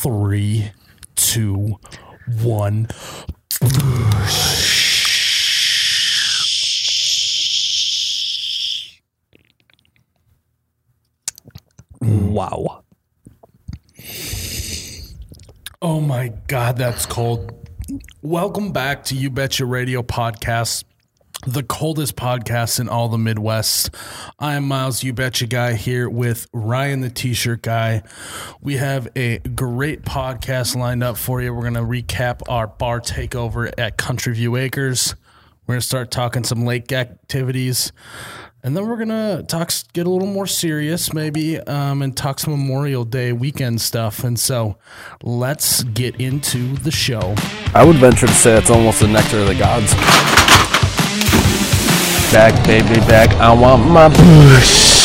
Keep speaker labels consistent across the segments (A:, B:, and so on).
A: Three, two, one.
B: Wow.
A: Oh my God, that's cold. Welcome back to You Betcha Radio Podcast, the coldest podcast in all the Midwest. I'm Miles, You Betcha Guy, here with Ryan, the T shirt guy. We have a great podcast lined up for you. We're going to recap our bar takeover at Country View Acres. We're going to start talking some lake activities. And then we're gonna talk, get a little more serious, maybe, um, and talk some Memorial Day weekend stuff. And so, let's get into the show.
B: I would venture to say it's almost the nectar of the gods. Back, baby, back. I want my push.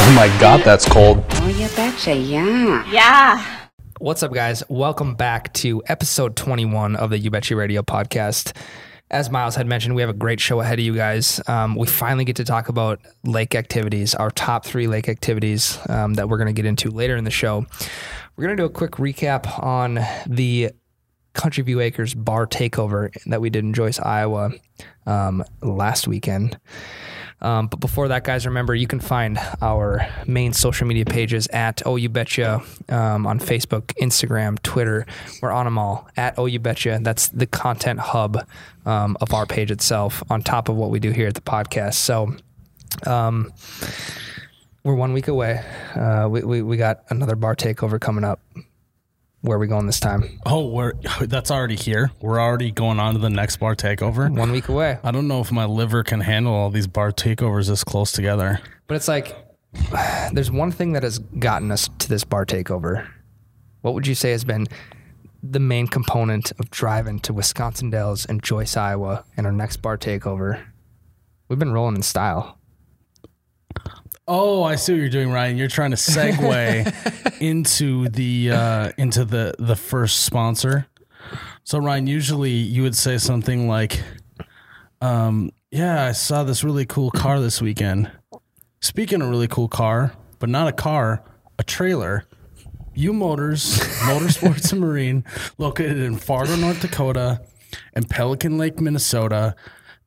B: Oh my god, that's cold.
C: Oh, you betcha, yeah.
D: Yeah.
E: What's up, guys? Welcome back to episode 21 of the You Bet You Radio podcast. As Miles had mentioned, we have a great show ahead of you guys. Um, we finally get to talk about lake activities, our top three lake activities um, that we're going to get into later in the show. We're going to do a quick recap on the Country View Acres bar takeover that we did in Joice, Iowa um, last weekend. Um, but before that, guys, remember you can find our main social media pages at Oh You Betcha um, on Facebook, Instagram, Twitter. We're on them all at Oh You Betcha. That's the content hub um, of our page itself, on top of what we do here at the podcast. So, um, we're one week away. Uh, we, we we got another bar takeover coming up. Where are we going this time?
A: Oh, we're that's already here. We're already going on to the next bar takeover.
E: One week away.
A: I don't know if my liver can handle all these bar takeovers this close together.
E: But it's like there's one thing that has gotten us to this bar takeover. What would you say has been the main component of driving to Wisconsin Dells and Joice, Iowa, and our next bar takeover? We've been rolling in style.
A: Oh, I see what you're doing, Ryan. You're trying to segue into the uh, into the the first sponsor. So, Ryan, usually you would say something like, um, "Yeah, I saw this really cool car this weekend." Speaking of really cool car, but not a car, a trailer. U Motors, Motorsports and Marine, located in Fargo, North Dakota, and Pelican Lake, Minnesota.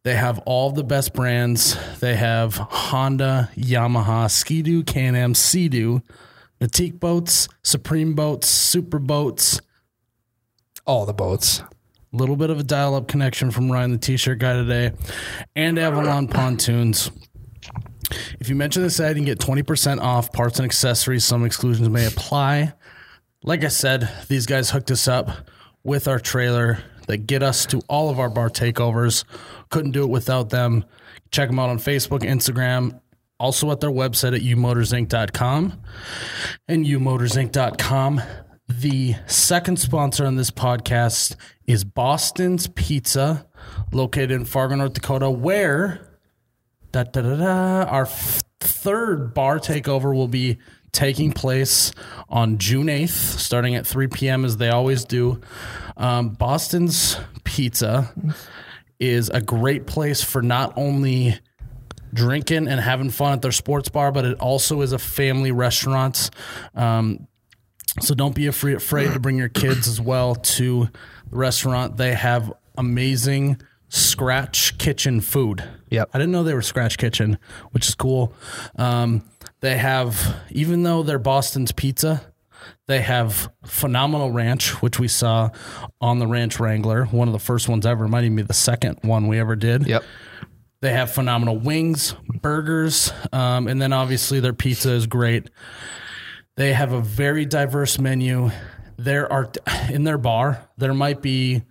A: They have all the best brands. They have Honda, Yamaha, Ski-Doo, Can-Am, Sea-Doo, Nautique boats, Supreme boats, Supra boats.
E: All the boats.
A: A little bit of a dial-up connection from Ryan, the T-shirt guy today, and Avalon pontoons. If you mention this ad, you can get 20% off parts and accessories. Some exclusions may apply. Like I said, these guys hooked us up with our trailer that get us to all of our bar takeovers. Couldn't do it without them. Check them out on Facebook, Instagram, also at their website at umotorsinc.com and umotorsinc.com. The second sponsor on this podcast is Boston's Pizza, located in Fargo, North Dakota, where da, da, da, da, our f- third bar takeover will be taking place on June 8th, starting at 3 p.m., as they always do. Um, Boston's Pizza is a great place for not only drinking and having fun at their sports bar, but it also is a family restaurant. Um, so don't be afraid, afraid to bring your kids as well to the restaurant. They have amazing scratch kitchen food.
E: Yep.
A: I didn't know they were scratch kitchen, which is cool. Um, they have, even though they're Boston's pizza, they have phenomenal ranch, which we saw on the Ranch Wrangler, one of the first ones ever. Might even be the second one we ever did.
E: Yep.
A: They have phenomenal wings, burgers, um, and then obviously their pizza is great. They have a very diverse menu. There are in their bar, there might be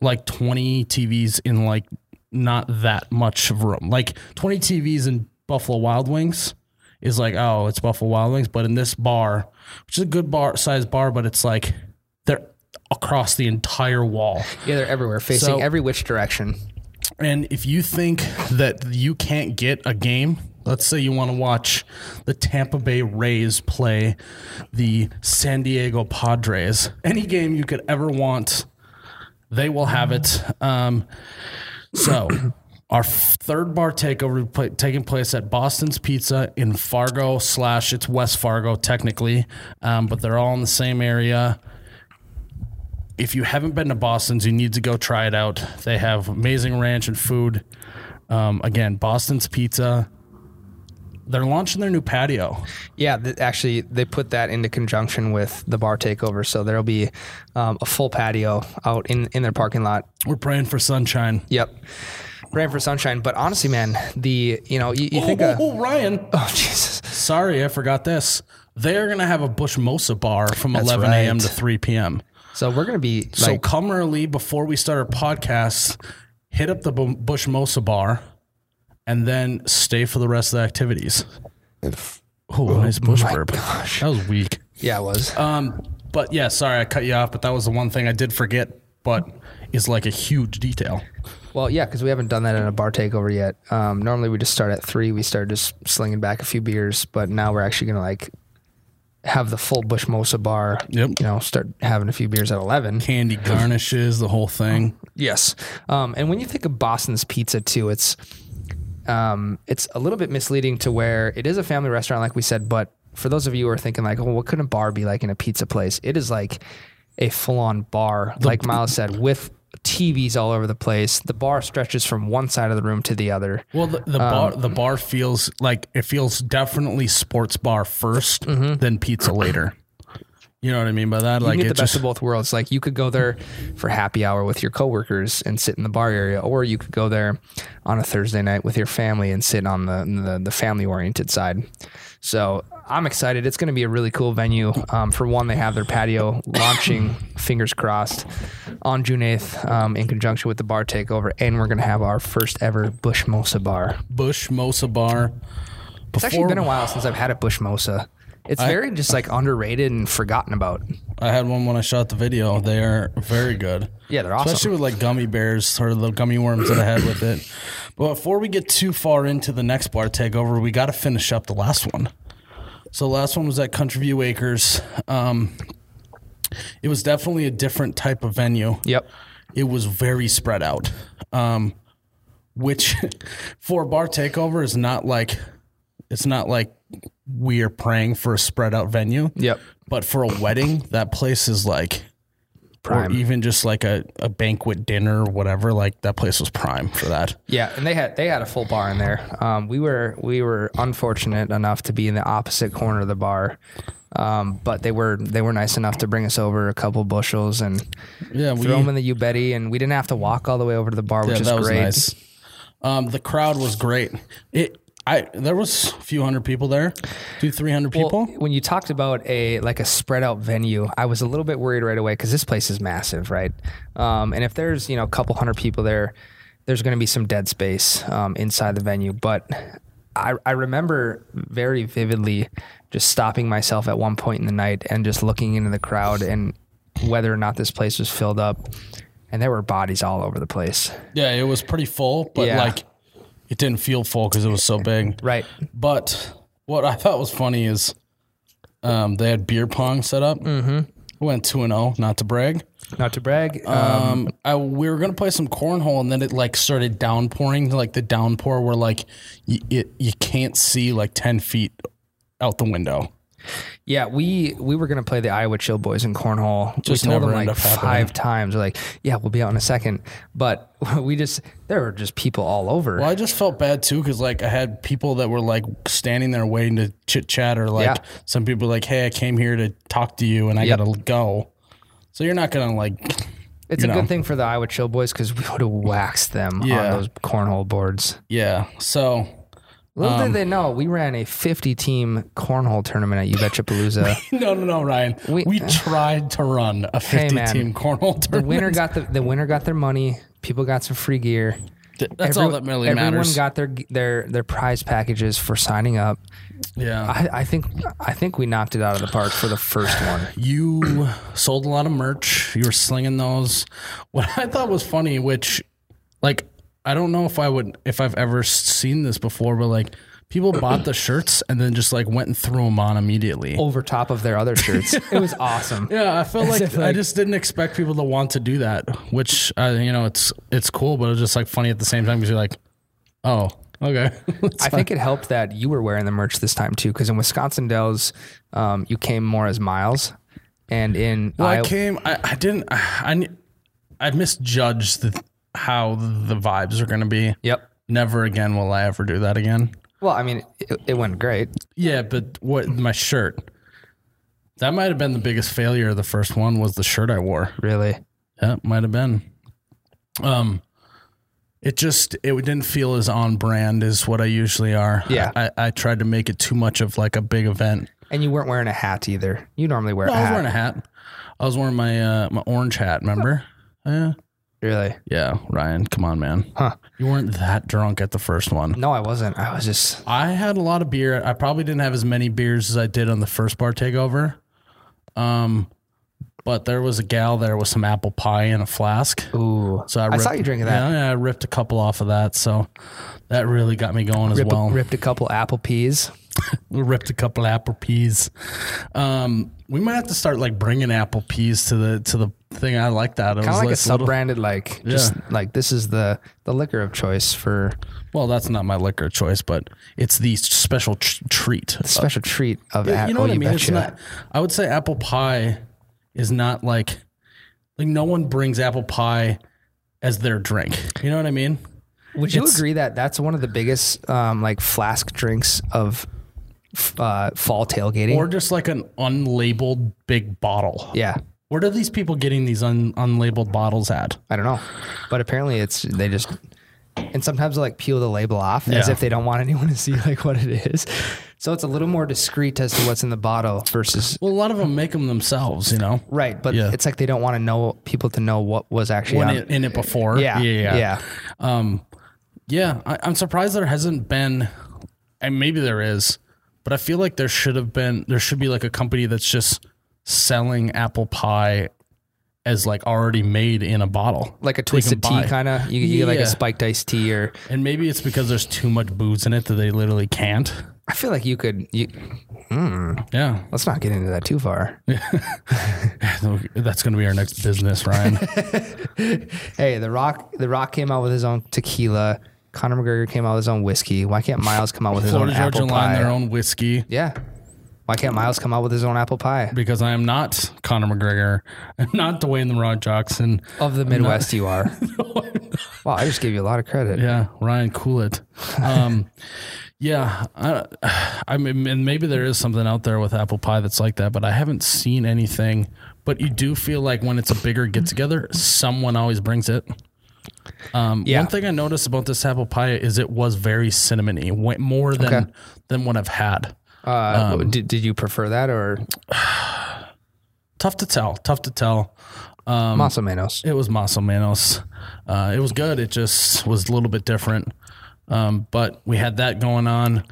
A: like 20 TVs in like not that much of room. Like 20 TVs in Buffalo Wild Wings is like, oh, it's Buffalo Wild Wings. But in this bar, which is a good bar size bar, but it's like they're across the entire wall.
E: Yeah, they're everywhere, facing
A: So-
E: every which direction.
A: And if you think that you can't get a game, let's say you want to watch the Tampa Bay Rays play the San Diego Padres, any game you could ever want, they will have it. Um, so Our third bar takeover taking place at Boston's Pizza in Fargo slash it's West Fargo technically, um, but they're all in the same area. If you haven't been to Boston's, you need to go try it out. They have amazing ranch and food. Um, again, Boston's Pizza. They're launching their new patio.
E: Yeah, th- actually, they put that into conjunction with the bar takeover, so there'll be um, a full patio out in in their parking lot.
A: We're praying for sunshine.
E: Yep, praying for sunshine. But honestly, man, the you know you, you think
A: oh, oh, Ryan.
E: oh Jesus,
A: Sorry, I forgot this. They're going to have a Busch Mosa bar from
E: That's
A: 11 a.m. to 3 p.m.
E: so we're gonna be
A: So
E: like
A: come early before we start our podcast, hit up the Bu- Busch Mosa bar, and then stay for the rest of the activities. Oh, nice bush
E: my
A: burp.
E: gosh.
A: That was weak.
E: yeah, it was
A: Um, but yeah, sorry I cut you off, but that was the one thing I did forget, but is like a huge detail.
E: Well, yeah, because we haven't done that in a bar takeover yet. Um, normally we just start at three. We start just slinging back a few beers, but now we're actually gonna like have the full Busch Mosa bar.
A: Yep.
E: You know, start having a few beers at eleven.
A: Candy garnishes, the whole thing.
E: Yes. Um, and when you think of Boston's Pizza too, it's um, it's a little bit misleading to where it is a family restaurant, like we said. But for those of you who are thinking like, oh, what could a bar be like in a pizza place? It is like a full-on bar, like Miles said, with TVs all over the place. The bar stretches from one side of the room to the other.
A: Well, the, the bar um, the bar feels like it feels definitely sports bar 1st mm-hmm. then pizza later. You know what I mean by that?
E: You
A: Like
E: get the best of both worlds. Like you could go there for happy hour with your coworkers and sit in the bar area, or you could go there on a Thursday night with your family and sit on the the, the family oriented side. So I'm excited. It's going to be a really cool venue. Um, for one, they have their patio launching, fingers crossed, on June 8th um, in conjunction with the bar takeover, and we're going to have our first ever Busch Mosa bar.
A: Busch Mosa bar.
E: It's actually been a while since I've had a Busch Mosa. It's very just like underrated and forgotten about.
A: I had one when I shot the video. They are very good.
E: Yeah, they're awesome.
A: Especially with like gummy bears or the gummy worms that I had with it. But before we get too far into the next bar takeover, we got to finish up the last one. So the last one was at Country View Acres. Um, it was definitely a different type of venue.
E: Yep.
A: It was very spread out, um, which for a bar takeover is not like it's not like we are praying for a spread out venue.
E: Yep.
A: But for a wedding, that place is like
E: Prime.
A: or even just like a, a banquet dinner or whatever, like that place was prime for that.
E: Yeah, and they had they had a full bar in there. Um, we were we were unfortunate enough to be in the opposite corner of the bar, um, but they were they were nice enough to bring us over a couple bushels and
A: Yeah, we,
E: throw them in the U Betty, and we didn't have to walk all the way over to the bar, which
A: yeah,
E: is
A: that was
E: great.
A: nice. Um, the crowd was great. It I there was a few hundred people there, two three hundred
E: Well,
A: people.
E: when you talked about a like a spread out venue, I was a little bit worried right away because this place is massive, right? Um, and if there's you know a couple hundred people there, there's going to be some dead space um, inside the venue. But I, I remember very vividly just stopping myself at one point in the night and just looking into the crowd and whether or not this place was filled up, and there were bodies all over the place.
A: Yeah, it was pretty full, but
E: Yeah.
A: like it didn't feel full because it was so big.
E: Right.
A: But what I thought was funny is um, they had beer pong set up. Mm-hmm. Went two and zero, not to brag.
E: Not to brag. Um,
A: Um, I, we were gonna play some cornhole, and then it like started downpouring, like the downpour where like y- it you can't see like ten feet out the window.
E: Yeah, we we were gonna play the Iowa Chill Boys in cornhole.
A: Just
E: we told
A: never
E: them like
A: happening.
E: five times. We're like, yeah, we'll be out in a second. But we just there were just people all over.
A: Well, I just felt bad too because like I had people that were like standing there waiting to chit chat, or like
E: Yeah.
A: some people were like, "Hey, I came here to talk to you, and I
E: Yep.
A: gotta go." So you're not gonna like,
E: it's a
A: know.
E: good thing for the Iowa Chill Boys because we would have waxed them
A: Yeah.
E: on those cornhole boards.
A: yeah. So
E: Little
A: Um,
E: did they know, we ran a 50 team cornhole tournament at You Betcha Palooza.
A: no, no, no, Ryan. We,
E: We-
A: tried to run a 50
E: man.
A: team cornhole tournament.
E: the winner got the the winner got their money. People got some free gear.
A: That's all that really
E: everyone
A: matters.
E: got their their their prize packages for signing up.
A: yeah.
E: I, I think I think we knocked it out of the park for the first one.
A: you sold a lot of merch. You were slinging those. What I thought was funny, which, like, I don't know if I would, if I've ever seen this before, but like, people bought the shirts and then just like went and threw them on immediately.
E: over top of their other shirts. it was awesome.
A: Yeah, I felt like,
E: if,
A: I just didn't expect people to want to do that, which uh, you know it's it's cool, but it's just like funny at the same time because you're like, Oh, okay.
E: I think it helped that you were wearing the merch this time too, because in Wisconsin Dells, um, you came more as Miles, and in
A: well, I
E: Iowa,
A: came. I, I didn't. I I misjudged the, how the vibes are going to be.
E: yep.
A: Never again will I ever do that again.
E: Well, I mean, it, it went great.
A: Yeah, but what my shirt? That might have been the biggest failure of the first one was the shirt I wore.
E: Really,
A: Yeah, might have been. Um, it just it didn't feel as on brand as what I usually are.
E: Yeah.
A: I, I tried to make it too much of like a big event.
E: and you weren't wearing a hat either. You normally wear
A: No,
E: a
A: I was wearing a hat. I was wearing my uh, my orange hat. Remember? Yeah.
E: Really?
A: Yeah, Ryan, come on, man.
E: Huh?
A: You weren't that drunk at the first one.
E: No, I wasn't. I was just
A: I had a lot of beer. I probably didn't have as many beers as I did on the first bar takeover. Um, but there was a gal there with some apple pie in a flask.
E: ooh.
A: So I,
E: I
A: ripped,
E: saw you drinking that.
A: Yeah, yeah, I ripped a couple off of that. So that really got me going as
E: Rip
A: well.
E: ripped a couple apple peas.
A: We ripped a couple apple peas. Um, we might have to start like bringing apple peas to the to the thing. I like that. It
E: Kind of
A: was
E: like a sub-branded, like just like this is the the liquor of choice for
A: Well, that's not my liquor choice, but it's the special tr- treat.
E: the special treat of
A: Yeah,
E: at,
A: you know
E: oh,
A: what I mean? It's not. I would say apple pie is not like like no one brings apple pie as their drink. You know what I mean?
E: Would you
A: it's-
E: agree that that's one of the biggest um, like flask drinks of uh, fall tailgating?
A: Or just like an unlabeled big bottle.
E: yeah,
A: Where are these people getting these un- unlabeled bottles at?
E: I don't know, but apparently it's they just and sometimes they like peel the label off as
A: Yeah.
E: if they don't want anyone to see like what it is. So it's a little more discreet as to what's in the bottle versus
A: Well, a lot of them make them themselves. You know,
E: right, but
A: Yeah.
E: it's like they don't want to know people to know what was actually
A: it, in it before.
E: yeah,
A: yeah,
E: yeah,
A: Um, yeah, I, I'm surprised there hasn't been, and maybe there is, but I feel like there should have been. There should be like a company that's just selling apple pie as like already made in a bottle,
E: like a twisted tea kind of. You, you get like a spiked iced tea, or
A: And maybe it's because there's too much booze in it that they literally can't.
E: I feel like you could. You, hmm.
A: Yeah,
E: let's not get into that too far.
A: that's going to be our next business, Ryan.
E: Hey, the Rock, the Rock came out with his own tequila. Conor McGregor came out with his own whiskey. Why can't Miles come out with his
A: Florida
E: own
A: Georgia
E: apple
A: Line,
E: pie?
A: their own whiskey.
E: Yeah. Why can't Miles come out with his own apple pie?
A: Because I am not Conor McGregor, I'm not Dwayne the Rock Johnson.
E: Of the Midwest, you are. wow, I just gave you a lot of credit.
A: Yeah, Ryan, cool it. Um, yeah, I, I mean, and maybe there is something out there with apple pie that's like that, but I haven't seen anything. But you do feel like when it's a bigger get together, someone always brings it. Um,
E: Yeah.
A: One thing I noticed about this apple pie is it was very cinnamony, way more than
E: Okay.
A: than what I've had.
E: Uh,
A: Um,
E: did, did you prefer that or
A: Tough to tell. Tough to tell. Um,
E: Maso Menos?
A: It was Maso Manos. Uh, it was good. It just was a little bit different. Um, but we had that going on.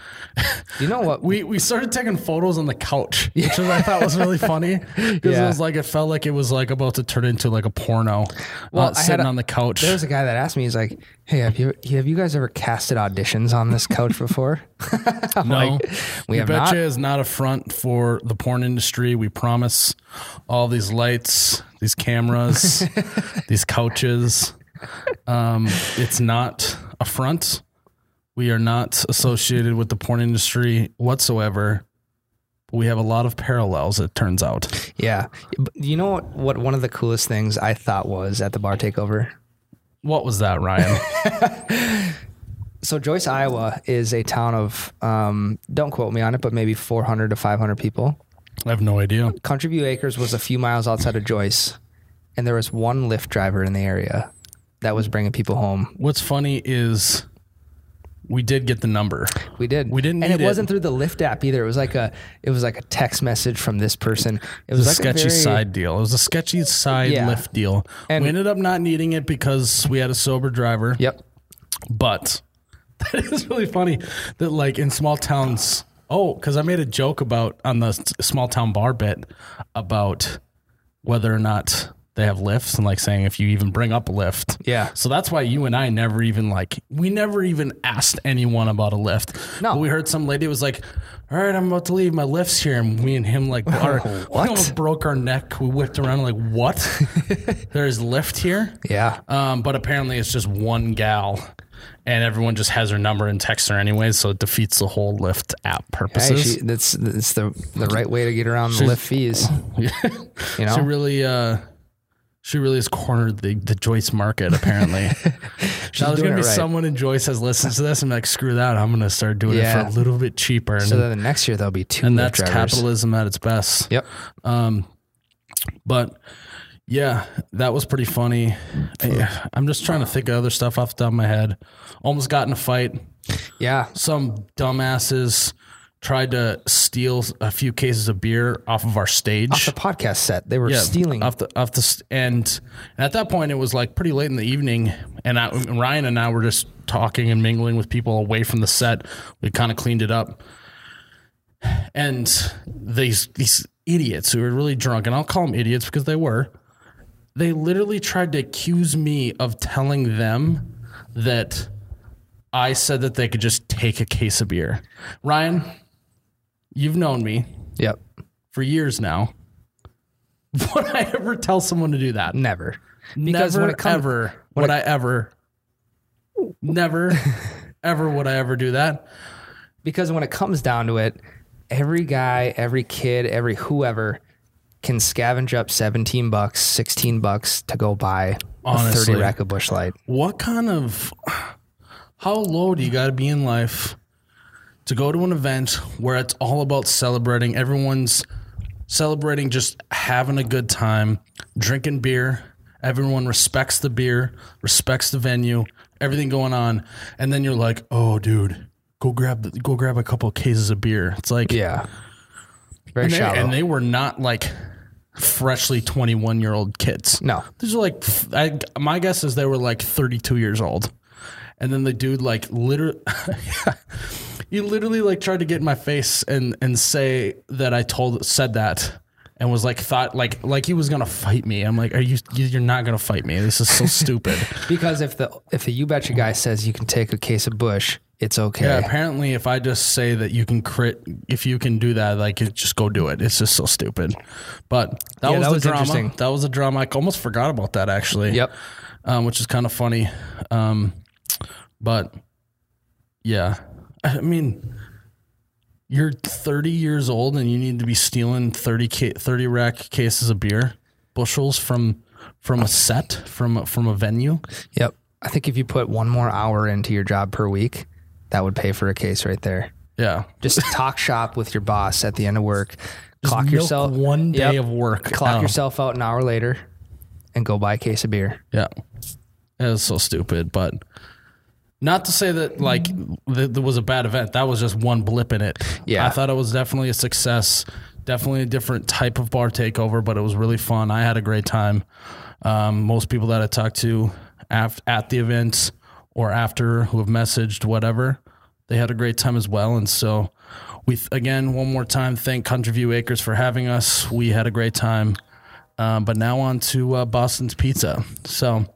E: You know what?
A: We we started taking photos on the couch, which I thought was really funny because
E: Yeah.
A: it was like it felt like it was like about to turn into like a porno.
E: Well,
A: uh,
E: I had
A: sitting
E: a-
A: on the couch.
E: there was a guy that asked me, he's like, "Hey, have you have you guys ever casted auditions on this couch before?"
A: No,
E: like, we have
A: betcha
E: not.
A: is not a front for the porn industry. We promise all these lights, these cameras, these couches. Um, it's not a front. We are not associated with the porn industry whatsoever. We have a lot of parallels. It turns out.
E: Yeah. You know what, what? One of the coolest things I thought was at the bar takeover.
A: What was that, Ryan?
E: So Joice, Iowa, is a town of um, don't quote me on it, but maybe 400 to 500 people.
A: I have no idea.
E: Country View Acres was a few miles outside of Joice, and there was one Lyft driver in the area that was bringing people home.
A: What's funny is we did get the number.
E: We did.
A: We didn't
E: and it
A: it.
E: wasn't through the Lyft app either. It was like a, it was like a text message from this person. It
A: It
E: was
A: was a
E: like
A: sketchy
E: very-
A: side deal. It was a sketchy side
E: Yeah.
A: Lyft deal.
E: And-
A: we ended up not needing it because we had a sober driver.
E: Yep.
A: But that is really funny that like in small towns. Oh, because I made a joke about on the small town bar bit about whether or not they have Lyfts and like saying if you even bring up a Lyft.
E: Yeah.
A: So that's why you and I never even like we never even asked anyone about a Lyft.
E: No.
A: But we heard some lady was like, "All right, I'm about to leave. My Lyft's here," and we and him like, our, we almost broke our neck. We whipped around like, "What? There's Lyft here?"
E: Yeah.
A: Um, but apparently it's just one gal. and everyone just has her number and texts her anyway, so it defeats the whole Lyft app
E: Hey,
A: purposes.
E: she, that's that's the the right way to get around the
A: She's-
E: Lyft fees. You
A: She
E: know,
A: really, uh, she really has cornered the, the Joice market. Apparently, now there's gonna be
E: right.
A: someone in Joice has listened to this and like, screw that. I'm gonna start doing it for a little bit cheaper, and,
E: so then the next year there'll be two
A: and that's
E: drivers.
A: capitalism at its best.
E: Yep.
A: Um, but yeah, that was pretty funny. I, I'm just trying to think of other stuff off the top of my head. Almost got in a fight.
E: Yeah.
A: Some dumbasses tried to steal a few cases of beer off of our stage.
E: Off the podcast set, they were stealing.
A: off the off the and, and at that point it was like pretty late in the evening and I, Ryan and I were just talking and mingling with people away from the set we kind of cleaned it up and these these idiots who were really drunk and I'll call them idiots because they were they literally tried to accuse me of telling them that I said that they could just take a case of beer Ryan you've known me
E: Yep.
A: for years now. Would I ever tell someone to do that?
E: Never.
A: never,
E: come-
A: ever
E: when
A: would
E: it-
A: I ever, never, ever would I ever do that.
E: Because when it comes down to it, every guy, every kid, every whoever can scavenge up 17 bucks, 16 bucks to go buy
A: Honestly.
E: a 30 rack of Busch Light.
A: What kind of, how low do you got to be in life to go to an event where it's all about celebrating? Everyone's celebrating just having a good time, drinking beer. Everyone respects the beer, respects the venue, everything going on, and then you're like, "Oh, dude, go grab the, go grab a couple of cases of beer." It's like,
E: Yeah. Very
A: and they,
E: shallow.
A: and they were not like freshly 21 year old kids.
E: no.
A: These are like, I, my guess is they were like 32 years old. And then the dude like literally, he literally like tried to get in my face and, and say that I told, said that and was like, thought like, like he was going to fight me. I'm like, are you, you- you're not going to fight me. This is so stupid.
E: Because if the if the you betcha guy says you can take a case of Busch, it's okay.
A: Yeah, apparently, if I just say that you can crit, if you can do that, like just go do it. It's just so stupid. But that
E: Yeah,
A: was
E: that
A: the
E: was
A: drama.
E: interesting.
A: That was the drama. I almost forgot about that actually.
E: Yep.
A: Um, which is kind of funny. Um, but yeah, I mean, you're 30 years old and you need to be stealing 30 ca- 30 rack cases of beer, bushels from from a set from a- from a venue.
E: Yep. I think if you put one more hour into your job per week, that would pay for a case right there.
A: Yeah,
E: Just talk shop with your boss at the end of work. Clock yourself
A: one day
E: Yep.
A: of work.
E: Clock
A: out.
E: yourself out an hour later and go buy a case of beer.
A: Yeah. It was so stupid, but not to say that like th- there was a bad event. That was just one blip in it.
E: Yeah.
A: I thought it was definitely a success. Definitely a different type of bar takeover, but it was really fun. I had a great time. Um, most people that I talked to af- at the event or after who have messaged, whatever, they had a great time as well. And so we, th- again, one more time, thank Country View Acres for having us. We had a great time. Um, but now on to uh, Boston's Pizza. So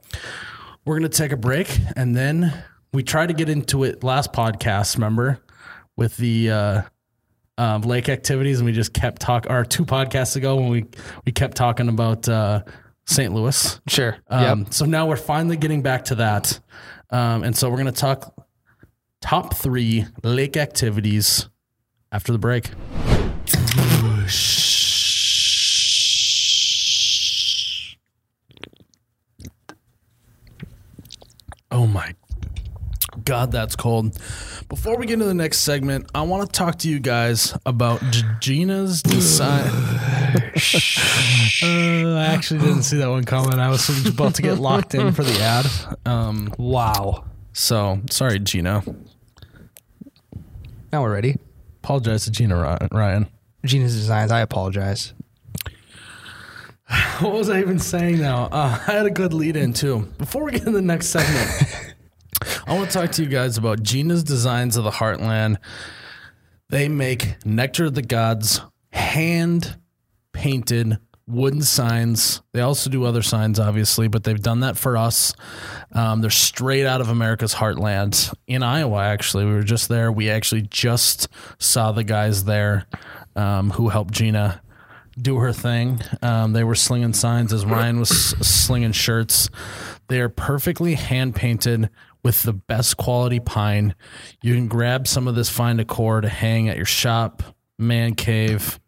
A: we're going to take a break and then we tried to get into it last podcast, remember, with the uh, uh, lake activities, and we just kept talking. Our two podcasts ago, when we we kept talking about uh, St. Louis.
E: Sure.
A: Um, So now we're finally getting back to that, um, and so we're going to talk top three lake activities after the break. Oh my God, that's cold. Before we get into the next segment, I want to talk to you guys about Gina's design. Uh, I actually didn't see that one coming. I was about to get locked in for the ad. Um,
E: Wow.
A: so sorry, Gina.
E: Now we're ready.
A: Apologize to Gina Ryan.
E: Gina's Designs, I apologize.
A: What was I even saying now? Uh, I had a good lead in too. Before we get to the next segment, I want to talk to you guys about Gina's Designs of the Heartland. They make Nectar of the Gods hand painted wooden signs. They also do other signs, obviously, but they've done that for us. Um, they're straight out of America's heartland in Iowa, actually. We were just there. We actually just saw the guys there um, who helped Gina do her thing. Um, they were slinging signs as Ryan was slinging shirts. They are perfectly hand painted with the best quality pine. You can grab some of this fine decor to hang at your shop, man cave,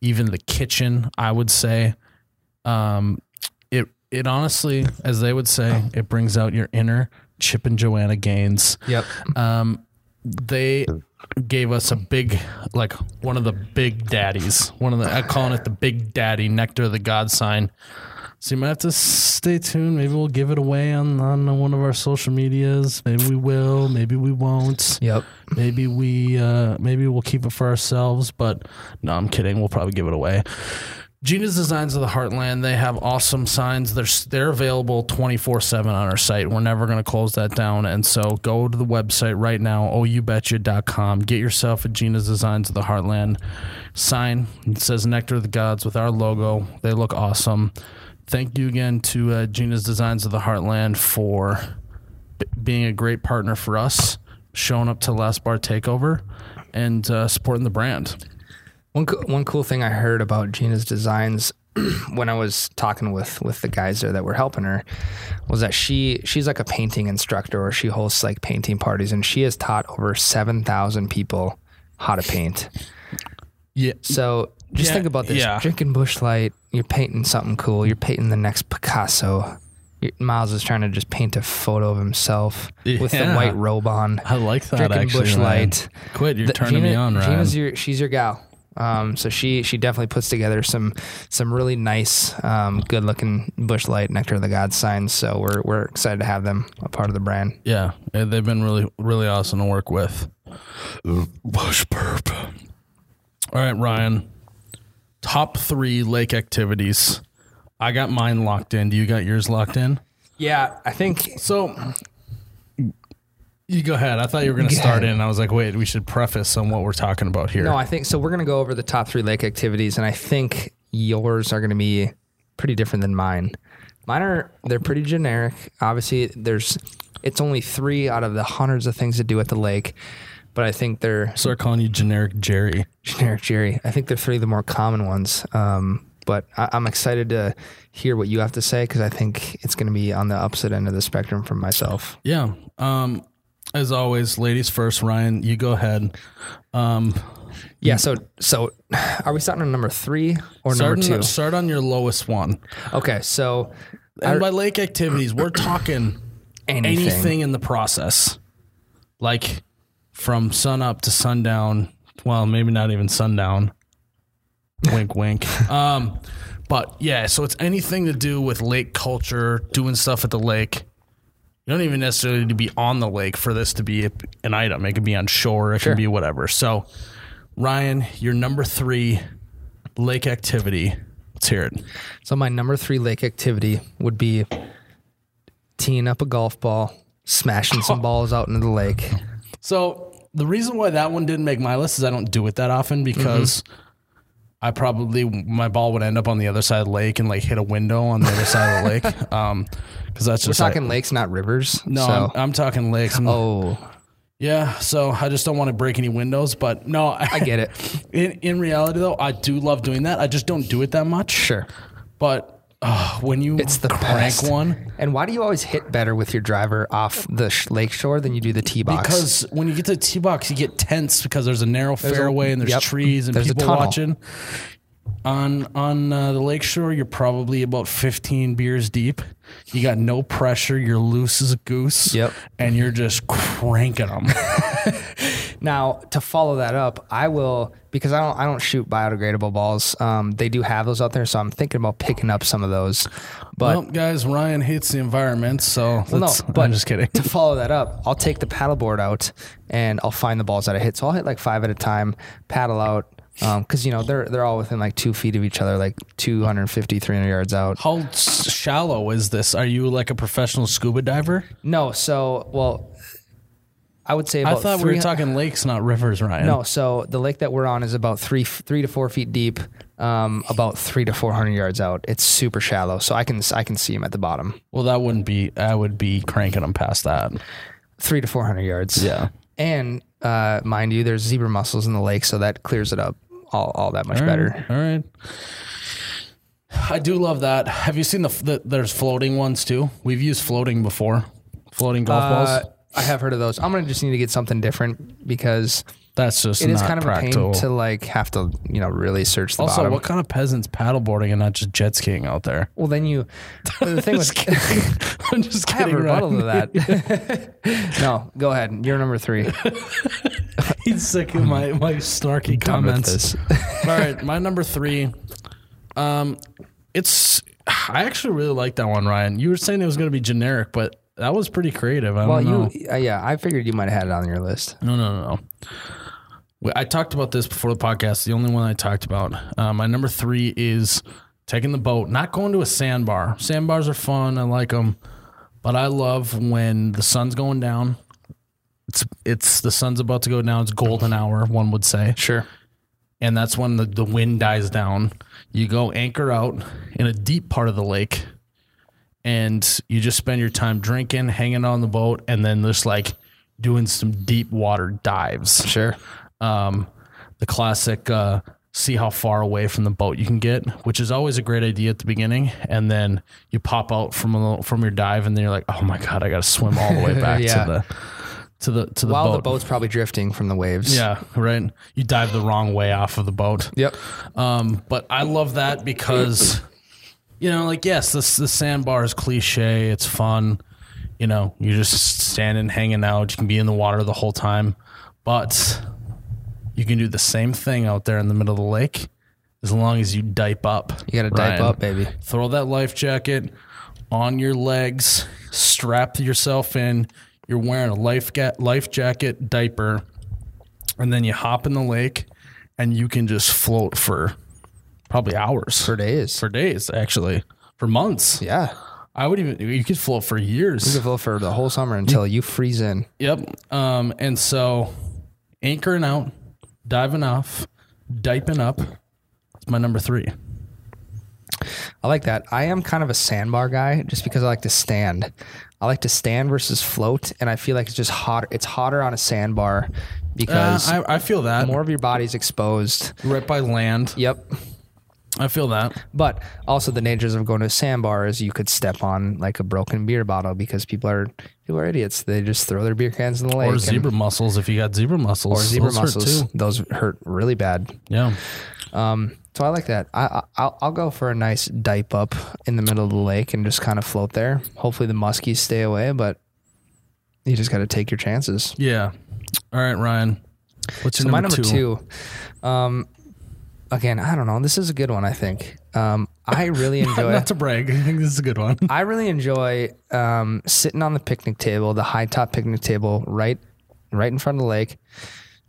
A: even the kitchen. I would say, um, it it honestly, as they would say, it brings out your inner Chip and Joanna Gaines.
E: Yep.
A: Um, they gave us a big, like one of the big daddies. One of the I'm calling it the big daddy nectar of the God sign. So you might have to stay tuned. Maybe we'll give it away on on one of our social medias. Maybe we will. Maybe we won't.
E: Yep.
A: Maybe we uh, maybe we'll keep it for ourselves. But no, I'm kidding. We'll probably give it away. Gina's Designs of the Heartland. They have awesome signs. They're they're available 24 seven on our site. We're never going to close that down. And so go to the website right now, oubetcha.com. Get yourself a Gina's Designs of the Heartland sign. It says Nectar of the Gods with our logo. They look awesome. Thank you again to uh, Gina's Designs of the Heartland for b- being a great partner for us, showing up to Last Bar Takeover, and uh, supporting the brand.
E: One co- one cool thing I heard about Gina's designs when I was talking with with the guys there that were helping her was that she she's like a painting instructor or she hosts like painting parties and she has taught over 7,000 people how to paint.
A: Yeah.
E: So just
A: Yeah,
E: think about this.
A: yeah.
E: Drinking Busch Light, you're painting something cool. You're painting the next Picasso. You- Miles is trying to just paint a photo of himself with the white robe on.
A: I like that
E: Drinking
A: actually.
E: Bush
A: man.
E: Light.
A: Quit, you're
E: The-
A: turning me
E: Gina-
A: on, Ryan.
E: Gina's your she's your gal. Um, so she she definitely puts together some some really nice, um, good looking Busch light nectar of the gods signs. So we're we're excited to have them a part of the brand.
A: yeah, eh, they've been really really awesome to work with. Bush burp. All right, Ryan. Top three lake activities. I got mine locked in. Do you got yours locked in?
E: Yeah, I think
A: So you go ahead. I thought you were going to start in. I was like, wait, we should preface on what we're talking about here.
E: no, I think so. We're gonna go over the top three lake activities, and I think yours are gonna be pretty different than mine. Mine are they're pretty generic. Obviously, there's it's only three out of the hundreds of things to do at the lake, but I think they're
A: Start calling you generic Jerry.
E: generic Jerry. I think they're three of the more common ones. Um, but I, I'm excited to hear what you have to say because I think it's going to be on the opposite end of the spectrum from myself.
A: Yeah. Um, as always, ladies first. Ryan, you go ahead. Um,
E: Yeah. So so are we starting on number three or number
A: on-
E: two?
A: start on your lowest one.
E: Okay. So
A: And by lake activities, we're talking
E: anything.
A: anything in the process, like from sun up to sundown. Well, maybe not even sundown. wink, wink. Um, but yeah, so it's anything to do with lake culture, doing stuff at the lake. You don't even necessarily need to be on the lake for this to be an item. It could be on shore. It
E: Sure.
A: can be whatever. So, Ryan, your number three lake activity. Let's hear it.
E: So my number three lake activity would be teeing up a golf ball, smashing some balls out into the lake.
A: So the reason why that one didn't make my list is I don't do it that often because I probably my ball would end up on the other side of the lake and like hit a window on the other side of the lake. Um, because that's
E: We're
A: just
E: talking lakes, not rivers.
A: no,
E: So,
A: I'm, I'm talking lakes. I'm-
E: oh,
A: yeah. So I just don't want to break any windows. But no,
E: I get it.
A: In in reality though, I do love doing that. I just don't do it that much.
E: Sure.
A: But uh, when you
E: It's the
A: crank
E: best.
A: one,
E: And why do you always hit better with your driver off the sh- lake shore than you do the tee box?
A: Because when you get to the tee box, you get tense because there's a narrow
E: a-
A: fairway and there's
E: yep.
A: trees and
E: There's a
A: people watching. On on uh, the lakeshore, you're probably about 15 beers deep. You got no pressure. You're loose as a goose.
E: Yep.
A: And you're just cranking them.
E: Now, to follow that up, I will because I don't I don't shoot biodegradable balls. Um, they do have those out there, so I'm thinking about picking up some of those. But
A: well, guys, Ryan hates the environment, so
E: well, no, but
A: I'm just kidding.
E: To follow that up, I'll take the paddleboard out and I'll find the balls that I hit. So I'll hit like five at a time, paddle out. Because you know they're they're all within like two feet of each other, like 250, 300 yards out.
A: How shallow is this? Are you like a professional scuba diver?
E: No, so well, I would say
A: I thought we were talking lakes, not rivers, Ryan.
E: No, so the lake that we're on is about three three to four feet deep, um, about three to four hundred yards out. It's super shallow, so I can I can see him at the bottom,
A: Well, that wouldn't be. I would be cranking them past that.
E: three to four hundred yards.
A: Yeah.
E: and uh, mind you, there's zebra mussels in the lake, so that clears it up all, all that much
A: All
E: better.
A: All right. I do love that. Have you seen the, the there's floating ones too? We've used floating before. Floating golf
E: Uh,
A: balls.
E: I have heard of those. I'm gonna just need to get something different because
A: That's just
E: it is kind of
A: practical.
E: a pain to like have to you know really search the
A: also,
E: bottom.
A: what kind of peasants paddleboarding and not just jet skiing out there?
E: well, then you. The thing with
A: I'm just kidding.
E: I have a rebuttal
A: Ryan.
E: to that. no, go ahead. You're number three.
A: He's sick of my my snarky comments. All right, my number three. Um, it's I actually really like that one, Ryan. You were saying it was going to be generic, but that was pretty creative. I
E: Well,
A: don't know.
E: you, uh, yeah, I figured you might have had it on your list.
A: No, no, no, no. I talked about this before the podcast. The only one I talked about. Uh, my number three is taking the boat, not going to a sandbar. Sandbars are fun. I like them, but I love when the sun's going down. It's it's the sun's about to go down. It's golden hour, one would say
E: Sure.
A: and that's when the, the wind dies down. You go anchor out in a deep part of the lake, and you just spend your time drinking, hanging on the boat, and then just like doing some deep water dives.
E: Sure.
A: Um, the classic uh, see how far away from the boat you can get, which is always a great idea at the beginning, and then you pop out from a little, from your dive, and then you're like, oh my god, I got to swim all the way back
E: Yeah.
A: to the to the to the boat.
E: While
A: boat.
E: the boat's probably drifting from the waves.
A: yeah, right. You dive the wrong way off of the boat.
E: Yep.
A: Um, but I love that because, you know, like yes, this the sandbar is cliche. It's fun. You know, you're just standing, hanging out. You can be in the water the whole time, but you can do the same thing out there in the middle of the lake, as long as you dipe up.
E: You got to dive
A: Ryan.
E: up, baby.
A: Throw that life jacket on your legs. Strap yourself in. You're wearing a life ga- life jacket diaper, and then you hop in the lake, and you can just float for probably hours
E: For days.
A: for days, actually, for months.
E: yeah.
A: I would even you could float for years.
E: You can float for the whole summer until you freeze in.
A: Yep. Um, and so anchoring out, diving off, diping up. It's my number three.
E: I like that. I am kind of a sandbar guy just because I like to stand. I like to stand versus float, and I feel like it's just hotter. It's hotter on a sandbar
A: Uh,
E: because
A: I, I feel that
E: more of your body's exposed.
A: right by land.
E: Yep.
A: I feel that.
E: But also the dangers of going to a sandbar is you could step on like a broken beer bottle because people are people are idiots. They just throw their beer cans in the lake.
A: Or
E: and-
A: zebra mussels if you got zebra mussels.
E: or zebra
A: Those hurt
E: mussels.
A: too.
E: Those hurt really bad.
A: Yeah.
E: Um, so I like that. I, I I'll, I'll go for a nice dipe up in the middle of the lake and just kind of float there. Hopefully the muskies stay away, but you just got to take your chances.
A: Yeah. All right, Ryan. What's your
E: So my
A: number,
E: number
A: two?
E: two, um, again, I don't know. This is a good one. I think. Um, I really enjoy.
A: Not to brag. I think this is a good one.
E: I really enjoy um, sitting on the picnic table, the high top picnic table, right, right in front of the lake,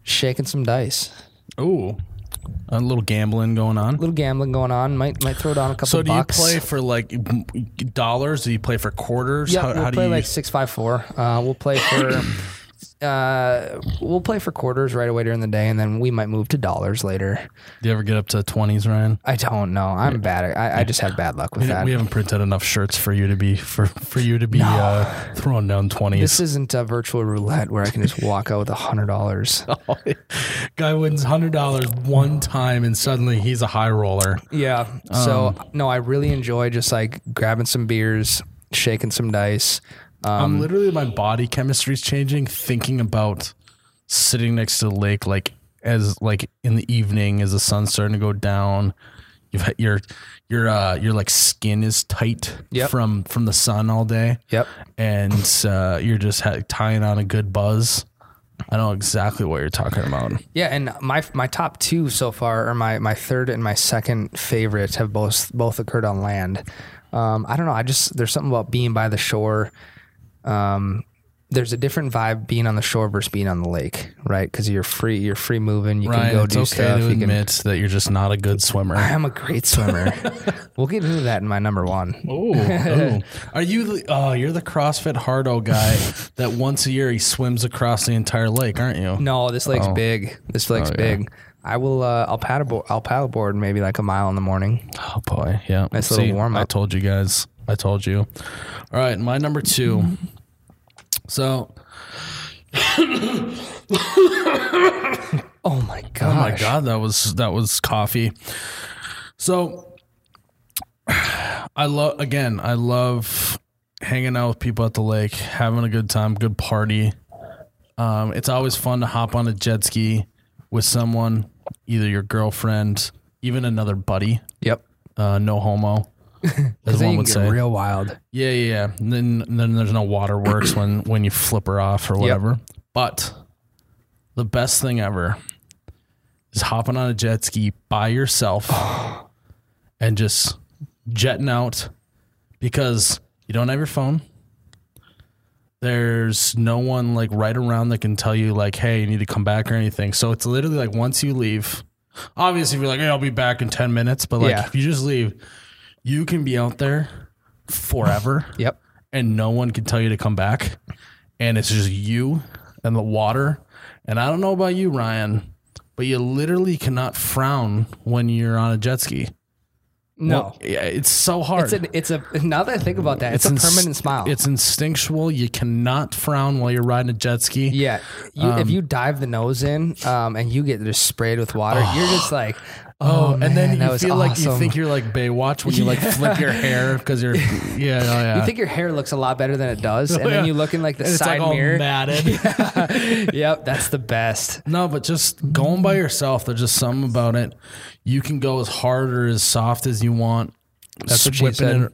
E: shaking some dice.
A: Ooh. A little gambling going on.
E: A little gambling going on. Might might throw down a couple. Bucks.
A: So do
E: bucks.
A: you play for like dollars? Do you play for quarters?
E: Yeah,
A: how,
E: we'll
A: how
E: play
A: you
E: like six five four. Uh, we'll play for. Uh, we'll play for quarters right away during the day, and then we might move to dollars later.
A: do you ever get up to twenties, Ryan?
E: I don't know. I'm bad. At, I, I just have bad luck with
A: We,
E: that.
A: we haven't printed enough shirts for you to be for for you to be uh, throwing down twenties.
E: this isn't a virtual roulette where I can just walk out with a hundred dollars.
A: Guy wins hundred dollars one time and suddenly he's a high roller.
E: Yeah. So
A: Um,
E: no, I really enjoy just like grabbing some beers, shaking some dice. Um,
A: I'm literally my body chemistry's changing thinking about sitting next to the lake like as like in the evening as the sun's starting to go down. You've had your your uh your like skin is tight
E: Yep.
A: from from the sun all day.
E: Yep.
A: And uh, you're just ha- tying on a good buzz. I know exactly what you're talking about.
E: Yeah, and my my top two so far, or my my third and my second favorite, have both both occurred on land. Um, I don't know. I just there's something about being by the shore. Um, there's a different vibe being on the shore versus being on the lake, right? Because you're free, you're free moving. You can go do
A: okay
E: stuff.
A: to
E: you can.
A: admit that you're just not a good swimmer.
E: I am a great swimmer. we'll get into that in my number one.
A: Oh, are you the? Oh, you're the CrossFit hardo guy that once a year he swims across the entire lake, aren't you?
E: No, this lake's
A: Oh.
E: big. This lake's
A: Oh, yeah.
E: big. I will. Uh, I'll paddleboard. I'll paddleboard maybe like a mile in the morning.
A: Oh boy, yeah.
E: Nice little warm
A: I told you guys. I told you. All right, my number two. So,
E: Oh my god!
A: oh my god, that was that was coffee. So, I love again. I love hanging out with people at the lake, having a good time, good party. Um, it's always fun to hop on a jet ski with someone, either your girlfriend, even another buddy.
E: Yep.
A: Uh, no homo, as one would say.
E: real wild.
A: Yeah, yeah, yeah. And then then there's no waterworks when when you flip her off or whatever. But the best thing ever is hopping on a jet ski by yourself and just jetting out because you don't have your phone. There's no one like right around that can tell you like, hey, you need to come back or anything. So it's literally like once you leave, obviously if you're like, hey, I'll be back in ten minutes, but like
E: Yeah.
A: if you just leave, you can be out there forever
E: Yep.
A: and no one can tell you to come back. And it's just you and the water. And I don't know about you, Ryan, but you literally cannot frown when you're on a jet ski.
E: No.
A: Yeah, it's so hard.
E: It's a, it's a, now that I think about that, it's, a
A: inst-
E: permanent smile.
A: It's instinctual. You cannot frown while you're riding a jet ski.
E: yeah. You,
A: Um,
E: if you dive the nose in um, and you get just sprayed with water, you're just like,
A: Oh,
E: oh,
A: and
E: man,
A: then you feel like you think you're like Baywatch when you like flip your hair because you're yeah, oh, yeah.
E: You think your hair looks a lot better than it does, and
A: Yeah.
E: then you look in like the
A: And it's
E: side
A: like all
E: mirror.
A: matted.
E: yep, that's the best.
A: No, but just going by yourself, there's just something about it. You can go as hard or as soft as you want.
E: That's what she
A: Whipping
E: said.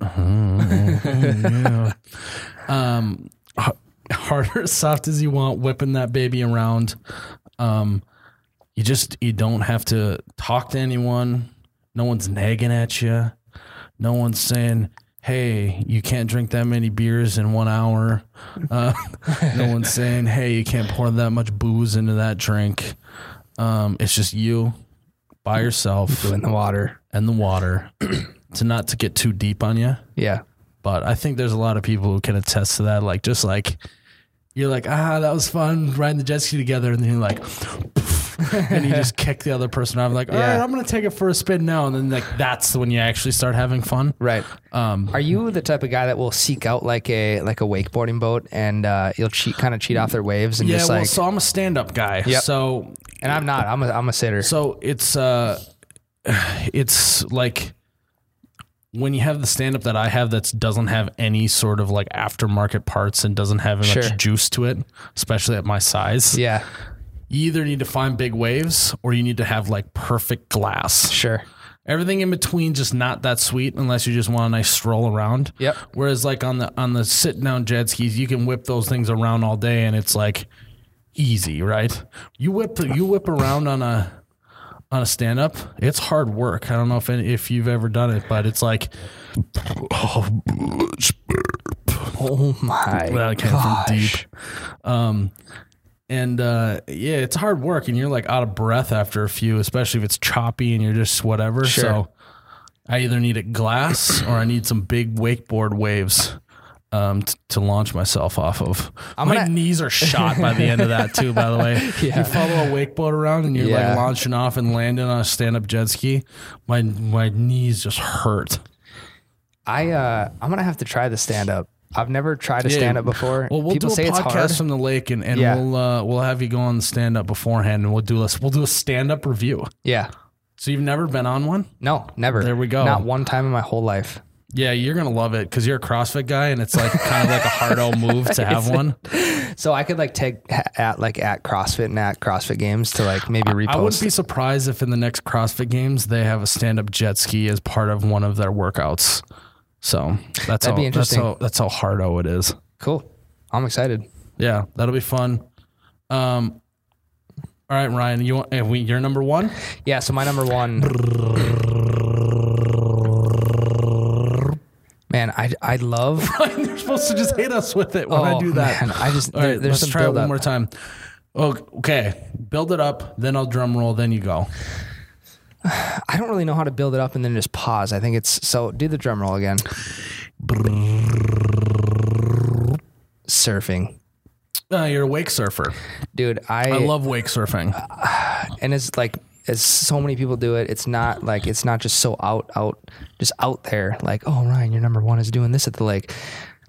A: it- yeah. Um, h- hard or soft as you want, whipping that baby around. Um, you just you don't have to talk to anyone. No one's nagging at you. No one's saying, "Hey, you can't drink that many beers in one hour." Uh, no one's saying, "Hey, you can't pour that much booze into that drink." Um, it's just you by yourself
E: in the water.
A: and the water. to not to get too deep on you,
E: Yeah.
A: but I think there's a lot of people who can attest to that. Like, just like you're like, ah, that was fun riding the jet ski together, and then you're like, and you just kick the other person off. Like, all
E: Yeah.
A: right, I'm gonna take it for a spin now, and then like that's when you actually start having fun.
E: Right.
A: Um,
E: Are you the type of guy that will seek out like a like a wakeboarding boat and uh, you'll cheat kind of cheat off their waves and
A: yeah,
E: just
A: well,
E: like
A: so I'm a stand-up guy,
E: Yep.
A: so
E: and I'm not. I'm a I'm a sitter.
A: So it's uh it's like when you have the stand up that I have that doesn't have any sort of like aftermarket parts and doesn't have
E: Sure.
A: much juice to it, especially at my size.
E: yeah.
A: You either need to find big waves or you need to have like perfect glass.
E: Sure.
A: Everything in between just not that sweet unless you just want a nice stroll around.
E: Yep.
A: Whereas like on the on the sit down jet skis, you can whip those things around all day and it's like easy, right? You whip you whip around on a on a stand up, it's hard work. I don't know if any, if you've ever done it, but it's like
E: Oh my.
A: that came
E: gosh.
A: from deep. Um, and uh, yeah, it's hard work, and you're like out of breath after a few, especially if it's choppy and you're just whatever.
E: Sure.
A: So I either need a glass or I need some big wakeboard waves um, t- to launch myself off of.
E: I'm
A: My
E: gonna-
A: knees are shot by the end of that too. By the way,
E: Yeah.
A: you follow a wakeboard around and you're
E: Yeah.
A: like launching off and landing on a stand up jet ski. My my knees just hurt.
E: I uh I'm gonna have to try the stand up. I've never tried to
A: Yeah.
E: stand up before.
A: Well, we'll
E: People
A: do a
E: say it's
A: podcast
E: hard.
A: from the lake, and, and
E: Yeah.
A: we'll uh, we'll have you go on the stand up beforehand, and we'll do a we'll do a stand up review.
E: Yeah.
A: So you've never been on one?
E: No, never.
A: There we go.
E: Not one time in my whole life.
A: Yeah, you're gonna love it because you're a CrossFit guy, and it's like kind of like a hard old move to have one.
E: So I could like take at like at CrossFit and at CrossFit games to like maybe repost.
A: I wouldn't be surprised if in the next CrossFit Games they have a stand up jet ski as part of one of their workouts. So that's
E: That'd
A: how
E: be interesting.
A: that's how that's how hard o it is.
E: cool. I'm excited.
A: Yeah, that'll be fun. Um, all right, Ryan, you want, we, you're number one.
E: Yeah. So my number one. Man, I I love.
A: You're supposed to just hit us with it when I
E: Oh,
A: do that.
E: man, I just
A: All
E: there-
A: right,
E: there's
A: let's try it one
E: up.
A: more time. Okay, build it up, then I'll drum roll, then you go.
E: I don't really know how to build it up and then just pause. I think it's so. Do the drum roll again. Surfing,
A: Uh, you're a wake surfer.
E: dude. I,
A: I love wake surfing.
E: and it's like as so many people do it. It's not like it's not just so out out just out there. Like oh Ryan, your number one is doing this at the lake.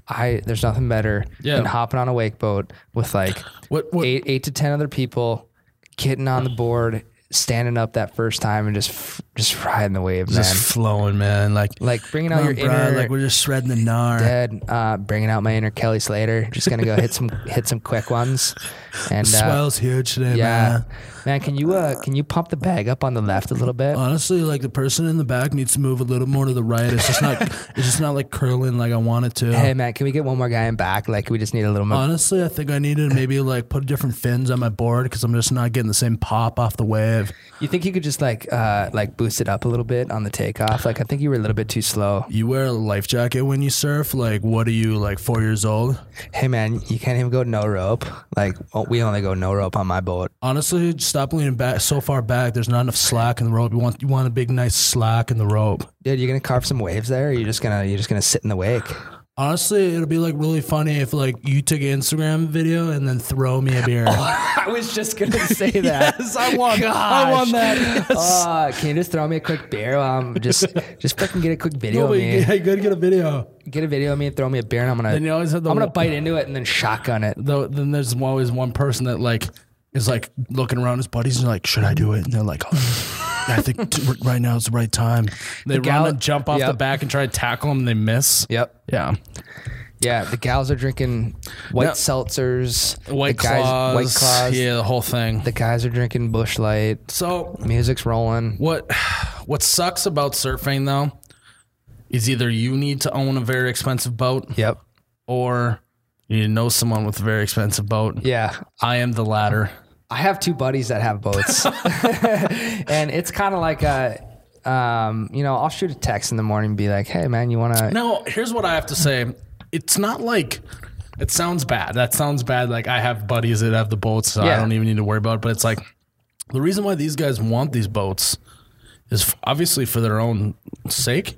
E: I there's nothing better
A: Yeah.
E: than hopping on a wake boat with like
A: What- what-
E: eight eight to ten other people, getting on the board. Standing up that first time and just f- just riding the wave, man.
A: Just flowing, man. Like,
E: like bringing out your
A: bro,
E: inner
A: like we're just shredding the gnar.
E: dead, uh, bringing out my inner Kelly Slater. Just gonna go hit some hit some quick ones, and
A: The
E: uh,
A: swell's huge today,
E: yeah,
A: man.
E: Man. Can you uh can you pump the bag up on the left a little bit?
A: Honestly, like the person in the back needs to move a little more to the right. It's just not. it's just not like curling like I want it to.
E: Hey man, can we get one more guy in back? Like we just need a little more.
A: Honestly, I think I need to maybe like put different fins on my board because I'm just not getting the same pop off the wave.
E: You think you could just like uh like boost it up a little bit on the takeoff? Like I think you were a little bit too slow.
A: You wear a life jacket when you surf. Like, what are you like four years old?
E: Hey man, you can't even go no rope. Like oh, we only go no rope on my boat.
A: Honestly, stop leaning back so far back. There's not enough slack in the rope. You want you want a big nice slack in the rope.
E: Dude, you're gonna carve some waves there. Or you're just gonna you're just gonna sit in the wake.
A: Honestly, it'll be like really funny if like you took an Instagram video and then throw me a beer.
E: I was just gonna say that.
A: yes, I won. I want that.
E: Uh, can you just throw me a quick beer? Um, just just fucking get a quick video
A: No,
E: of me.
A: yeah, you gotta get a video.
E: Get a video of me and throw me a beer, and I'm gonna
A: Then you always have the
E: I'm gonna bite into it and then shotgun it.
A: Though then there's always one person that like is like looking around his buddies and like, should I do it? And they're like, oh, I think t- right now is the right time. They run
E: gal-
A: and jump off the back and try to tackle him. And they miss.
E: Yep.
A: Yeah.
E: Yeah, the gals are drinking white
A: Yeah.
E: seltzers.
A: White
E: the guys,
A: claws.
E: White claws.
A: Yeah, the whole thing.
E: The guys are drinking Busch Light.
A: So
E: Music's rolling.
A: what what sucks about surfing though is either you need to own a very expensive boat
E: Yep.
A: or you know someone with a very expensive boat.
E: Yeah.
A: I am the latter.
E: I have two buddies that have boats, and it's kind of like a, um, you know, I'll shoot a text in the morning and be like, "Hey, man, you want to?"
A: No, here's what I have to say. It's not like it sounds bad. That sounds bad. Like I have buddies that have the boats, so I don't even need to worry about it. But it's like the reason why these guys want these boats is obviously for their own sake,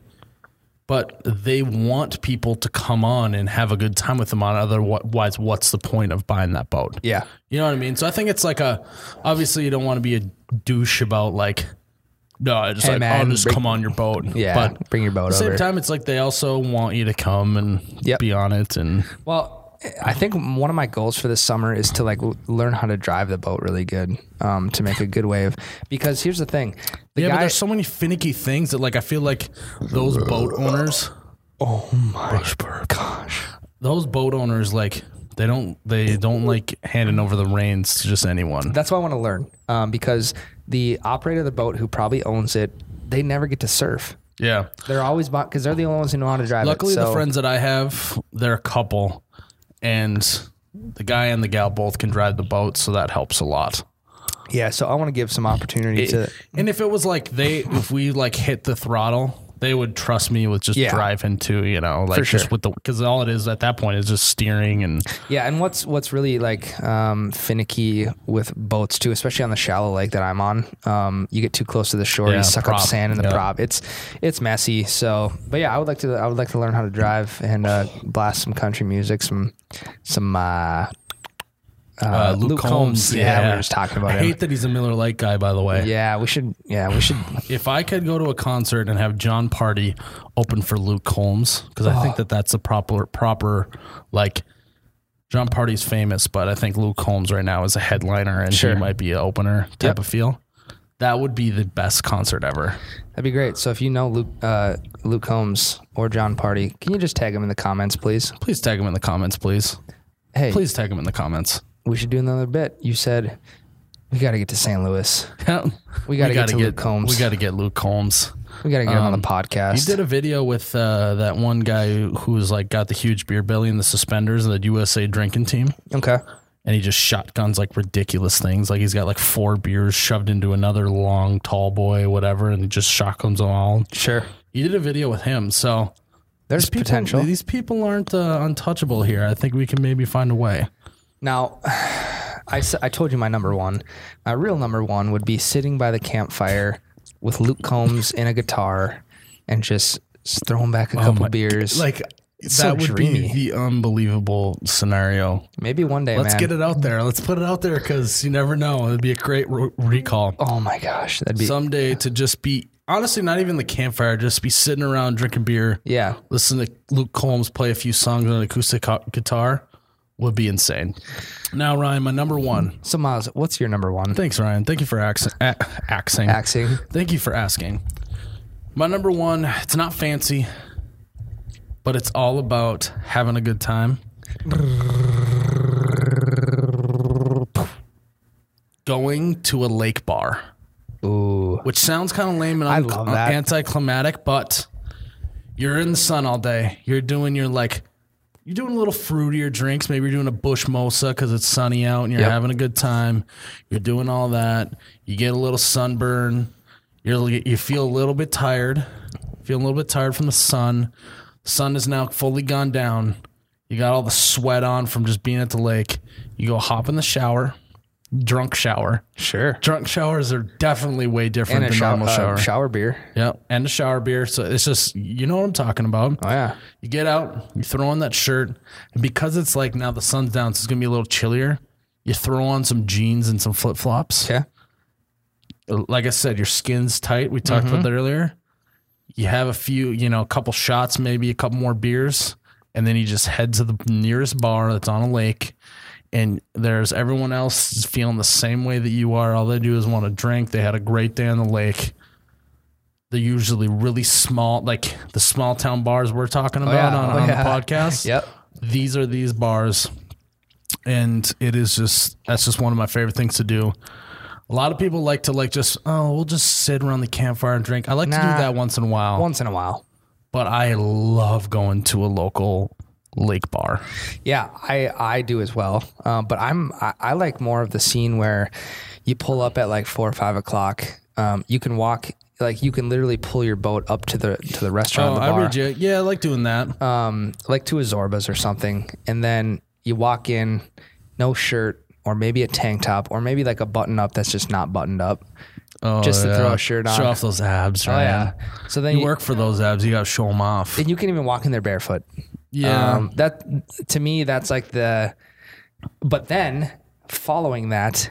A: but they want people to come on and have a good time with them on. Otherwise, what's the point of buying that boat?
E: Yeah.
A: You know what I mean? So I think it's like a obviously you don't want to be a douche about like no, I just
E: Hey,
A: like oh,
E: man,
A: oh, just
E: bring-
A: come on your boat.
E: Yeah,
A: but
E: bring your boat
A: at the same
E: over.
A: time, it's like they also want you to come and
E: Yep.
A: be on it, and
E: Well, I think one of my goals for this summer is to like learn how to drive the boat really good, um, to make a good wave. Because here's the thing, the
A: yeah. but there's so many finicky things that like I feel like those boat owners,
E: oh my gosh!
A: those boat owners, like they don't they don't like handing over the reins to just anyone.
E: That's what I want to learn, um, because the operator of the boat who probably owns it, they never get to surf.
A: Yeah.
E: They're always because they're the only ones who know how to drive
A: Luckily,
E: it.
A: the friends that I have, they're a couple, and the guy and the gal both can drive the boat, so that helps a lot.
E: Yeah, so I want to give some opportunity to.
A: And if it was like they, if we like hit the throttle, they would trust me with just
E: Yeah.
A: driving too, you know, like just with the, because all it is at that point is just steering and
E: Yeah, and what's what's really like um, finicky with boats too, especially on the shallow lake that I'm on. Um, you get too close to the shore,
A: Yeah,
E: you suck
A: prop.
E: up sand in the
A: Yeah.
E: prop. It's it's messy. So, but yeah, I would like to I would like to learn how to drive and uh, blast some country music, some some uh, uh, Luke, Combs. Yeah, we were just talking about
A: I
E: him.
A: hate that he's a Miller Lite guy, by the way.
E: yeah, we should. Yeah, we should.
A: If I could go to a concert and have Jon Pardi open for Luke Combs, because I
E: Oh.
A: think that that's a proper, proper, like, Jon Pardi's famous, but I think Luke Combs right now is a headliner and
E: Sure.
A: he might be an opener type
E: Yep.
A: of feel. That would be the best concert ever.
E: That'd be great. So if you know Luke uh, Luke Combs or Jon Pardi, can you just tag him in the comments, please?
A: Please tag him in the comments, please.
E: Hey,
A: Please tag him in the comments.
E: We should do another bit. You said we got to get to St. Louis. We gotta get to Luke Combs.
A: We got to get Luke Combs.
E: We got to get him on
A: Um,
E: the podcast.
A: He did a video with uh, that one guy who's like got the huge beer belly and the suspenders of the USA drinking team,
E: okay.
A: and he just shotguns like ridiculous things. Like he's got like four beers shoved into another long tall boy, whatever, and he just shotguns them all.
E: Sure.
A: He did a video with him, so
E: There's
A: people-
E: potential.
A: These people aren't uh, untouchable here. I think we can maybe find a way.
E: Now, I, I told you my number one. My real number one would be sitting by the campfire with Luke Combs in a guitar and just, throwing back a oh couple
A: Oh my-
E: beers.
A: Like
E: so
A: that would
E: dreamy.
A: be the unbelievable scenario.
E: maybe one day,
A: Let's
E: man.
A: get it out there. Let's put it out there because you never know. It'd be a great re- recall.
E: Oh my gosh, that'd be
A: someday to just be honestly not even the campfire, just be sitting around drinking beer,
E: yeah.
A: listen to Luke Combs play a few songs on an acoustic guitar would be insane. Now, Ryan, my number one.
E: So Miles, what's your number one?
A: Thanks, Ryan. Thank you for ax- a- axing.
E: Axing.
A: Thank you for asking. My number one, it's not fancy, but it's all about having a good time. Going to a lake bar,
E: Ooh.
A: which sounds kind of lame and
E: I love uh, that.
A: anticlimactic, but you're in the sun all day. You're doing your like, you're doing a little fruitier drinks. Maybe you're doing a Busch Mosa because it's sunny out and you're
E: Yep.
A: having a good time. You're doing all that. You get a little sunburn. You're you feel a little bit tired. Feel a little bit tired from the sun. Sun is now fully gone down. You got all the sweat on from just being at the lake. You go hop in the shower, drunk shower.
E: Sure.
A: Drunk showers are definitely way different than
E: shower,
A: normal shower.
E: uh, shower beer.
A: Yeah, and a shower beer. So it's just you know what I'm talking about.
E: Oh yeah.
A: You get out, you throw on that shirt, and because it's like now the sun's down, so it's gonna be a little chillier. You throw on some jeans and some flip flops.
E: Yeah.
A: Like I said, your skin's tight. We talked
E: Mm-hmm.
A: about that earlier. You have a few, you know, a couple shots, maybe a couple more beers, and then you just head to the nearest bar that's on a lake. And there's everyone else feeling the same way that you are. All they do is want to drink. They had a great day on the lake. They're usually really small, like the small town bars we're talking oh, about
E: yeah.
A: on,
E: Oh,
A: on
E: yeah.
A: the podcast
E: Yep.
A: these are these bars and it is just that's just one of my favorite things to do a lot of people like to like just oh we'll just sit around the campfire and drink i like to do that once in a while
E: Once in a while.
A: but i love going to a local lake bar
E: Yeah, I I do as well. Um, but I'm I, I like more of the scene where you pull up at like four or five o'clock. Um, you can walk like you can literally pull your boat up to the to the restaurant.
A: oh
E: the
A: i
E: bar.
A: read you yeah i like doing that
E: um, like to a Zorba's or something, and then you walk in, no shirt, or maybe a tank top, or maybe like a button up that's just not buttoned up.
A: oh,
E: just to
A: yeah.
E: throw a shirt on.
A: show off those abs
E: Oh
A: right
E: yeah. So then
A: you
E: you,
A: work for those abs you gotta show them off
E: and you can even walk in there barefoot.
A: Yeah
E: Um, that to me, that's like the. But then, following that,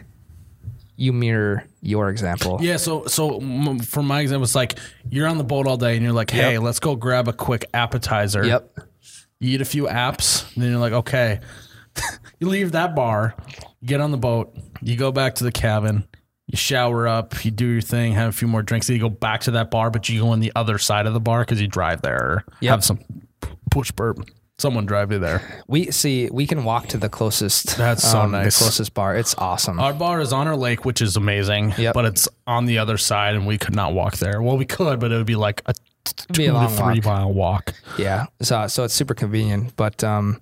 E: you mirror your example.
A: Yeah, so so for my example, it's like you're on the boat all day and you're like, hey,
E: Yep.
A: let's go grab a quick appetizer.
E: Yep.
A: You eat a few apps, and then you're like, okay. you leave that bar, get on the boat, you go back to the cabin, you shower up, you do your thing, have a few more drinks, then you go back to that bar, but you go on the other side of the bar because you drive there or
E: Yep.
A: have some push burp. Someone drive you there.
E: We see we can walk to the closest. um,
A: That's so nice.
E: The closest bar. It's awesome.
A: Our bar is on our lake, which is amazing,
E: Yep.
A: but it's on the other side, and we could not walk there. Well, we could, but it would be like a t-
E: be a
A: two to three
E: walk.
A: mile walk.
E: yeah. So so it's super convenient, but um,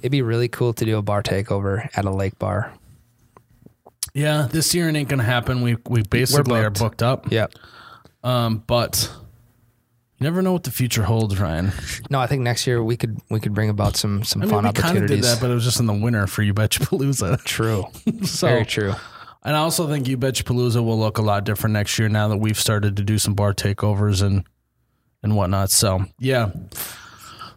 E: it'd be really cool to do a bar takeover at a lake bar.
A: Yeah, this year it ain't gonna happen. We we basically are
E: booked.
A: booked up.
E: Yep.
A: Um, but you never know what the future holds, Ryan.
E: No, I think next year we could we could bring about some some
A: I mean,
E: fun
A: we kind of
E: opportunities.
A: did that, but it was just in the winter for you betcha palooza.
E: true.
A: so,
E: Very true.
A: And I also think you betcha palooza will look a lot different next year now that we've started to do some bar takeovers and and whatnot. So yeah.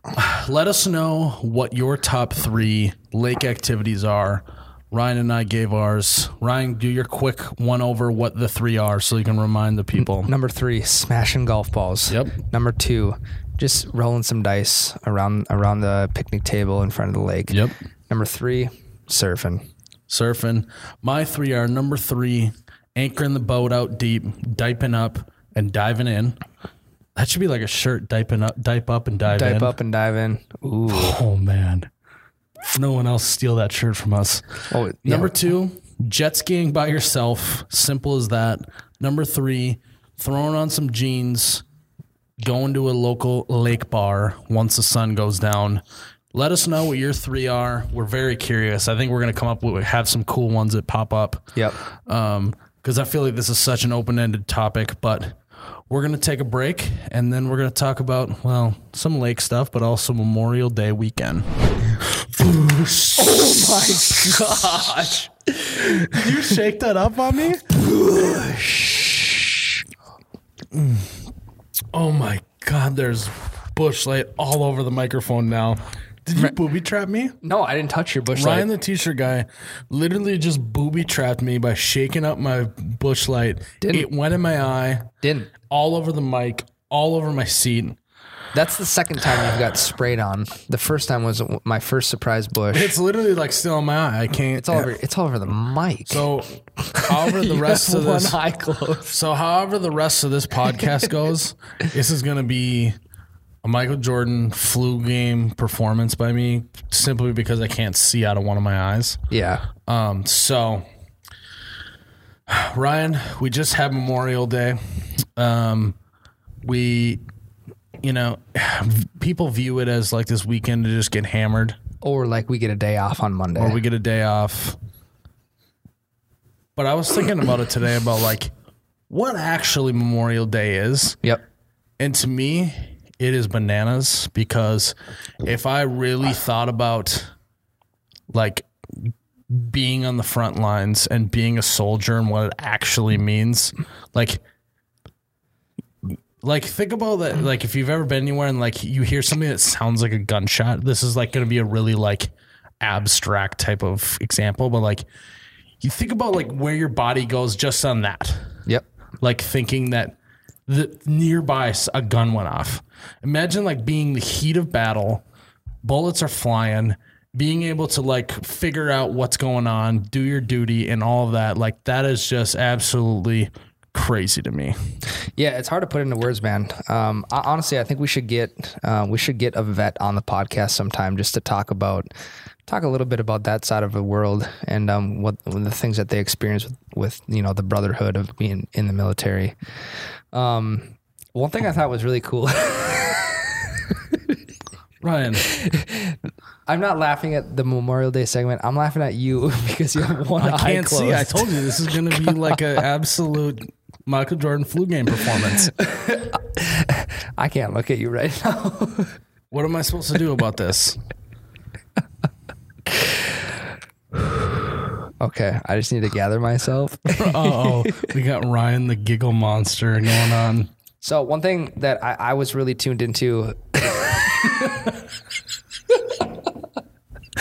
A: Let us know what your top three lake activities are. Ryan and I gave ours. Ryan, do your quick one over what the three are so you can remind the people.
E: Number three, smashing golf balls.
A: Yep.
E: Number two, just rolling some dice around around the picnic table in front of the lake.
A: Yep.
E: Number three, surfing.
A: surfing. My three are number three, anchoring the boat out deep, diping up and diving in. That should be like a shirt, diping up, dipe up and dive
E: Dive
A: in.
E: up and dive in. Ooh.
A: Oh man, no one else steal that shirt from us.
E: Oh, yeah.
A: Number two, jet skiing by yourself. Simple as that. Number three, throwing on some jeans, going to a local lake bar once the sun goes down. Let us know what your three are. We're very curious. I think we're going to come up with have some cool ones that pop up.
E: Yep.
A: Um, because I feel like this is such an open ended topic, but we're going to take a break and then we're going to talk about, well, some lake stuff, but also Memorial Day weekend. oh my gosh. Did you shake that up on me? Oh my God, there's Busch light all over the microphone now. Did you booby trap me?
E: No, I didn't touch your Busch
A: Ryan, the t-shirt guy, literally just booby trapped me by shaking up my Busch light.
E: Didn't.
A: It went in my eye,
E: Didn't.
A: All over the mic, all over my seat.
E: That's the second time you've got sprayed on. The first time was my first surprise Busch.
A: It's literally like still in my eye. I can't.
E: It's all over. It's all over the mic.
A: So, however the rest of
E: one
A: this,
E: eye closed.
A: so however the rest of this podcast goes, this is gonna be a Michael Jordan flu game performance by me, simply because I can't see out of one of my eyes.
E: Yeah.
A: Um, so Ryan, we just had Memorial Day. Um, we, you know, people view it as like this weekend to just get hammered,
E: Or like we get a day off on Monday.
A: or we get a day off. But I was thinking about it today about like what actually Memorial Day is.
E: yep.
A: And to me, it is bananas because if I really thought about like being on the front lines and being a soldier and what it actually means, like like think about that like if you've ever been anywhere and like you hear something that sounds like a gunshot, this is like going to be a really like abstract type of example, but like you think about like where your body goes just on that
E: Yep.
A: like thinking that the nearby s- a gun went off. Imagine like being the heat of battle, bullets are flying, being able to like figure out what's going on, do your duty, and all of that. Like that is just absolutely crazy to me.
E: Yeah, it's hard to put into words, man. Um, I, honestly, I think we should get uh, we should get a vet on the podcast sometime just to talk about talk a little bit about that side of the world and um, what, the things that they experience with, with you know the brotherhood of being in the military. Um, one thing I thought was really cool.
A: Ryan,
E: I'm not laughing at the Memorial Day segment. I'm laughing at you because you have one
A: I
E: eye
A: can't
E: closed.
A: see. I told you this is going to be like an absolute Michael Jordan flu game performance.
E: I can't look at you right now.
A: What am I supposed to do about this?
E: okay, I just need to gather myself.
A: Oh, we got Ryan the giggle monster going on.
E: So one thing that I, I was really tuned into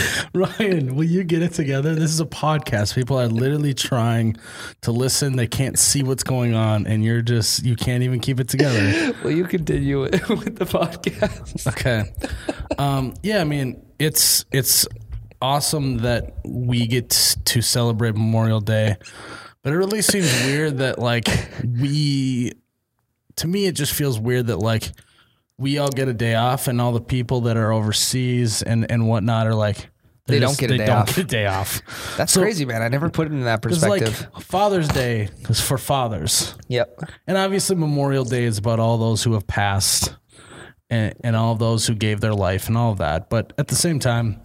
A: Ryan, will you get it together? This is a podcast. People are literally trying to listen. They can't see what's going on, and you're just you can't even keep it together.
E: Will you continue it with the podcast?
A: Okay. Um, yeah, I mean it's it's awesome that we get to celebrate Memorial Day, but it really seems weird that like we. To me, it just feels weird that like we all get a day off, and all the people that are overseas and and whatnot are like
E: They don't
A: just-
E: get a
A: they
E: day
A: don't
E: off.
A: get a day off.
E: That's
A: So-
E: crazy, man. I never put it in that
A: It's like
E: perspective.
A: Father's Day is for fathers.
E: yep.
A: And obviously, Memorial Day is about all those who have passed and, and all those who gave their life and all of that. But at the same time,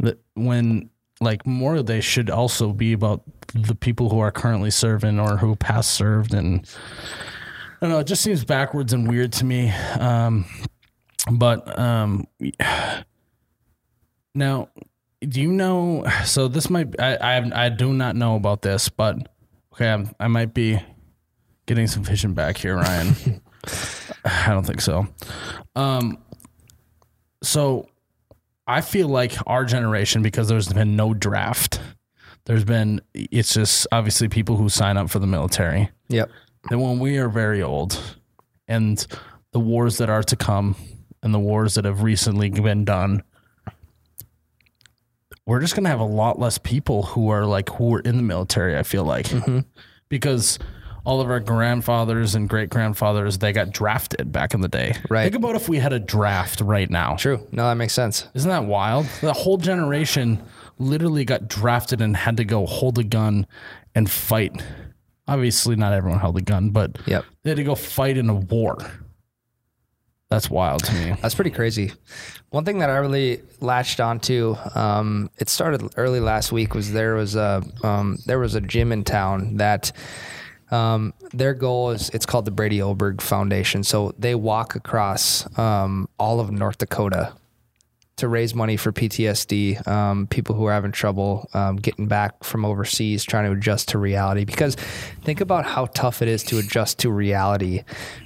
A: that when like Memorial Day should also be about the people who are currently serving or who past served. And I don't know, it just seems backwards and weird to me. Um, but um, now, do you know? So this might I I, I do not know about this, but okay, I'm, I might be getting some vision back here, Ryan. I don't think so. Um, so I feel like our generation, because there's been no draft, there's been it's just obviously people who sign up for the military.
E: Yep.
A: Then when we are very old, and the wars that are to come, and the wars that have recently been done, we're just gonna have a lot less people who are like who are in the military. I feel like mm-hmm. because all of our grandfathers and great grandfathers they got drafted back in the day.
E: Right.
A: Think about if we had a draft right now.
E: True. No, that makes sense.
A: Isn't that wild? The whole generation literally got drafted and had to go hold a gun and fight. Obviously, not everyone held a gun, but
E: Yep.
A: they had to go fight in a war. That's wild to me.
E: That's pretty crazy. One thing that I really latched onto, um, it started early last week, was there was a um, there was a gym in town that um, their goal is it's called the Brady Oberg Foundation. So they walk across um, all of North Dakota to raise money for PTSD, um, people who are having trouble um, getting back from overseas, trying to adjust to reality. Because think about how tough it is to adjust to reality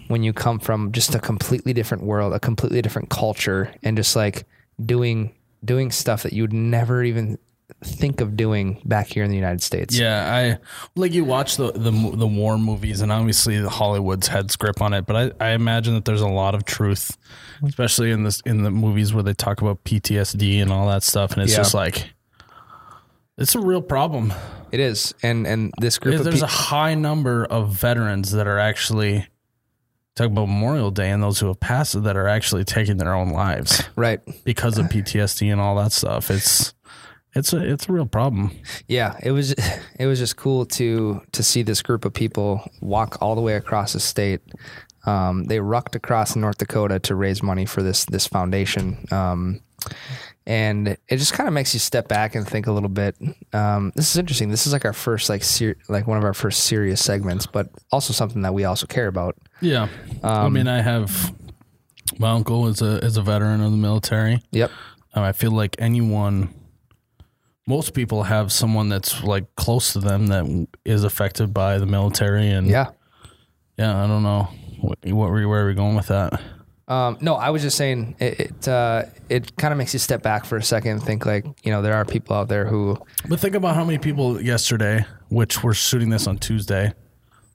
E: when you come from just a completely different world, a completely different culture, and just like doing doing stuff that you'd never even think of doing back here in the United States.
A: Yeah, I like you watch the the the war movies, and obviously the Hollywood's had grip on it. But I, I imagine that there's a lot of truth, especially in this in the movies where they talk about PTSD and all that stuff, and it's
E: Yeah.
A: just like it's a real problem.
E: It is, and and this group of
A: There's
E: people.
A: a high number of veterans that are actually talk about Memorial Day and those who have passed that are actually taking their own lives
E: right.
A: because of PTSD and all that stuff. It's it's a it's a real problem.
E: Yeah, it was it was just cool to to see this group of people walk all the way across the state. Um, they rucked across North Dakota to raise money for this this foundation. Um, and it just kind of makes you step back and think a little bit. Um, this is interesting. This is like our first like ser- like one of our first serious segments, but also something that we also care about.
A: Yeah, I
E: Um,
A: mean, I have my uncle is a is a veteran of the military.
E: Yep.
A: Um, I feel like anyone, most people have someone that's like close to them that is affected by the military, and
E: Yeah.
A: yeah, I don't know what, what were where are we going with that?
E: Um, no, I was just saying it. It, uh, it kind of makes you step back for a second and think like you know there are people out there who
A: But think about how many people yesterday, which we're shooting this on Tuesday,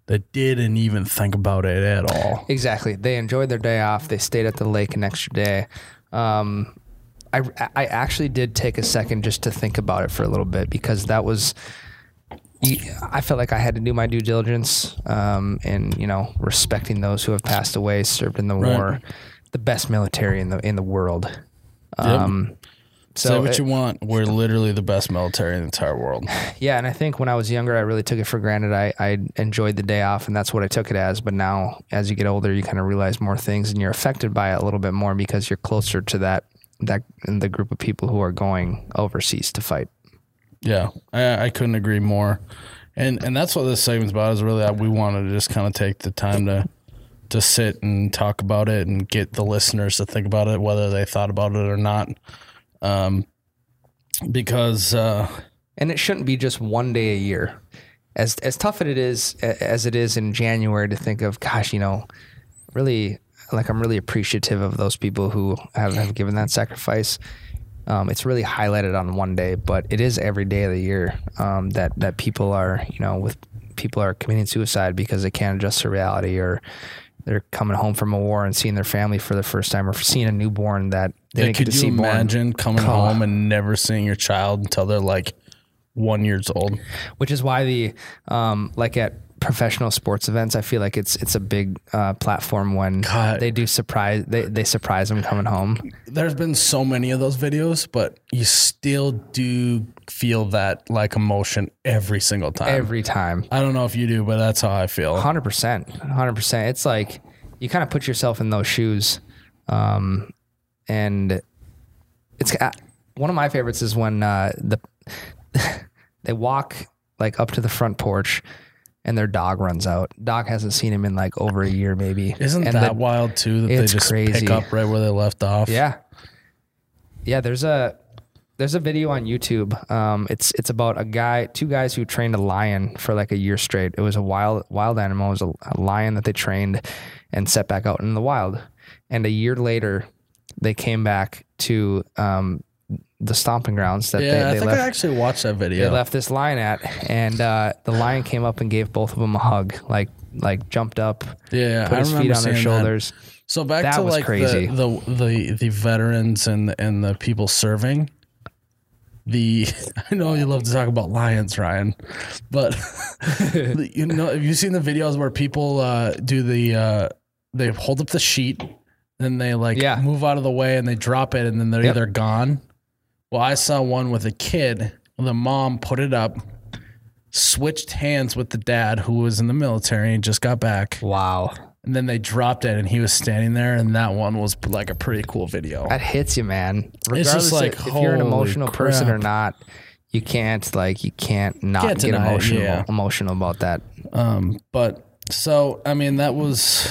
A: that didn't even think about it at all.
E: Exactly. They enjoyed their day off. They stayed at the lake an extra day. Um, I, I actually did take a second just to think about it for a little bit because that was. I felt like I had to do my due diligence, um, and you know, respecting those who have passed away, served in the
A: Right.
E: war, the best military in the in the world. Um,
A: Say
E: so
A: what
E: it-
A: you want. We're literally the best military in the entire world.
E: Yeah, and I think when I was younger, I really took it for granted. I, I enjoyed the day off, and that's what I took it as. But now, as you get older, you kind of realize more things, and you're affected by it a little bit more because you're closer to that that and the group of people who are going overseas to fight.
A: Yeah, I, I couldn't agree more. And and that's what this segment's about. Is really that we wanted to just kind of take the time to to sit and talk about it and get the listeners to think about it, whether they thought about it or not. Um, because uh,
E: and it shouldn't be just one day a year. As as tough as it is as it is in January to think of, gosh, you know, really like I'm really appreciative of those people who have, have given that sacrifice. Um, it's really highlighted on one day, but it is every day of the year um, that that people are, you know, with people are committing suicide because they can't adjust to reality, or they're coming home from a war and seeing their family for the first time, or seeing a newborn that they
A: yeah,
E: didn't get
A: could
E: to
A: you
E: see born.
A: imagine coming home and never seeing your child until they're like one years old?
E: which is why the um, like at professional sports events, I feel like it's it's a big uh, platform when
A: God.
E: they do surprise they they surprise them coming home.
A: There's been so many of those videos, but you still do feel that like emotion every single time.
E: Every time,
A: I don't know if you do, but that's how I feel.
E: hundred percent, hundred percent. It's like you kind of put yourself in those shoes, um, and it's uh, one of my favorites is when uh, the they walk like up to the front porch. And their dog runs out. Dog hasn't seen him in like over a year, maybe.
A: Isn't
E: and
A: that
E: the-
A: wild too? That they just
E: crazy.
A: pick up right where they left off.
E: Yeah. Yeah, there's a there's a video on YouTube. Um, it's it's about a guy, two guys who trained a lion for like a year straight. It was a wild wild animal. It was a, a lion that they trained and set back out in the wild. And a year later, they came back to um, the stomping grounds that
A: Yeah,
E: they,
A: I
E: they
A: think
E: left.
A: I actually watched that video.
E: they left this lion at, and uh, the lion came up and gave both of them a hug, like like jumped up,
A: yeah,
E: put
A: I
E: his feet on their
A: seeing that.
E: shoulders.
A: So back
E: That
A: to like. The, the the the veterans and and the people serving. The I know you love to talk about lions, Ryan, but you know have you seen the videos where people uh, do the uh, they hold up the sheet, then they like
E: Yeah.
A: move out of the way and they drop it and then they're
E: Yep.
A: either gone. Well, I saw one with a kid. The mom put it up, switched hands with the dad who was in the military and just got back.
E: Wow,
A: And then they dropped it, and he was standing there, and that one was like a pretty cool video.
E: that hits you, man.
A: It's
E: Regardless
A: just like,
E: if, if you're an emotional person or not, you can't like you can't not
A: Can't
E: get
A: deny
E: emotional
A: yeah.
E: emotional about that.
A: Um, but so I mean, that was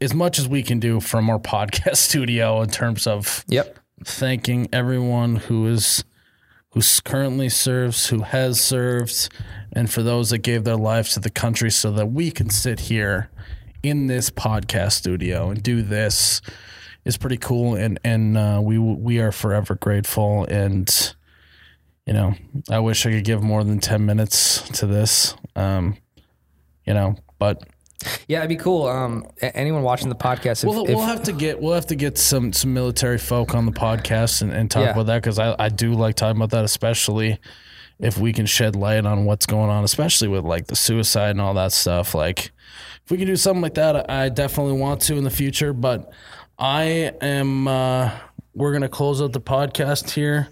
A: as much as we can do from our podcast studio in terms of
E: Yep.
A: Thanking everyone who is who currently serves, who has served, and for those that gave their lives to the country, so that we can sit here in this podcast studio and do this is pretty cool, and and uh, we we are forever grateful. And you know, I wish I could give more than 10 minutes to this. Um, you know, but
E: Yeah, it'd be cool. Um, anyone watching the podcast, if,
A: we'll,
E: if-
A: we'll have to get we'll have to get some some military folk on the podcast and, and talk
E: Yeah.
A: about that because I, I do like talking about that, especially if we can shed light on what's going on, especially with like the suicide and all that stuff. Like if we can do something like that, I definitely want to in the future. But I am uh, we're gonna close out the podcast here.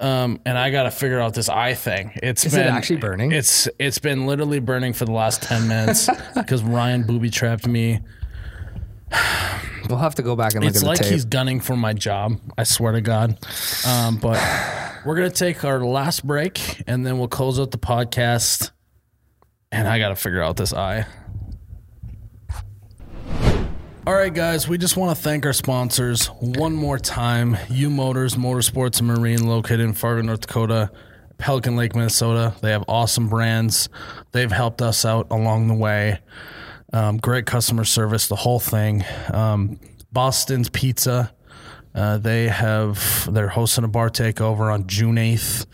A: Um, and I gotta figure out this eye thing. It's
E: Is it
A: been
E: actually burning?
A: It's it's been literally burning for the last ten minutes because Ryan booby trapped me.
E: we'll have to go back and look
A: It's
E: at
A: like
E: the tape.
A: he's gunning for my job. I swear to God. Um, but we're gonna take our last break and then we'll close out the podcast. And I gotta figure out this eye. All right, guys, we just want to thank our sponsors one more time. U Motors, Motorsports and Marine, located in Fargo, North Dakota, Pelican Lake, Minnesota. They have awesome brands. They've helped us out along the way. Um, great customer service, the whole thing. Um, Boston's Pizza. Uh, they have they're hosting a bar takeover on June eighth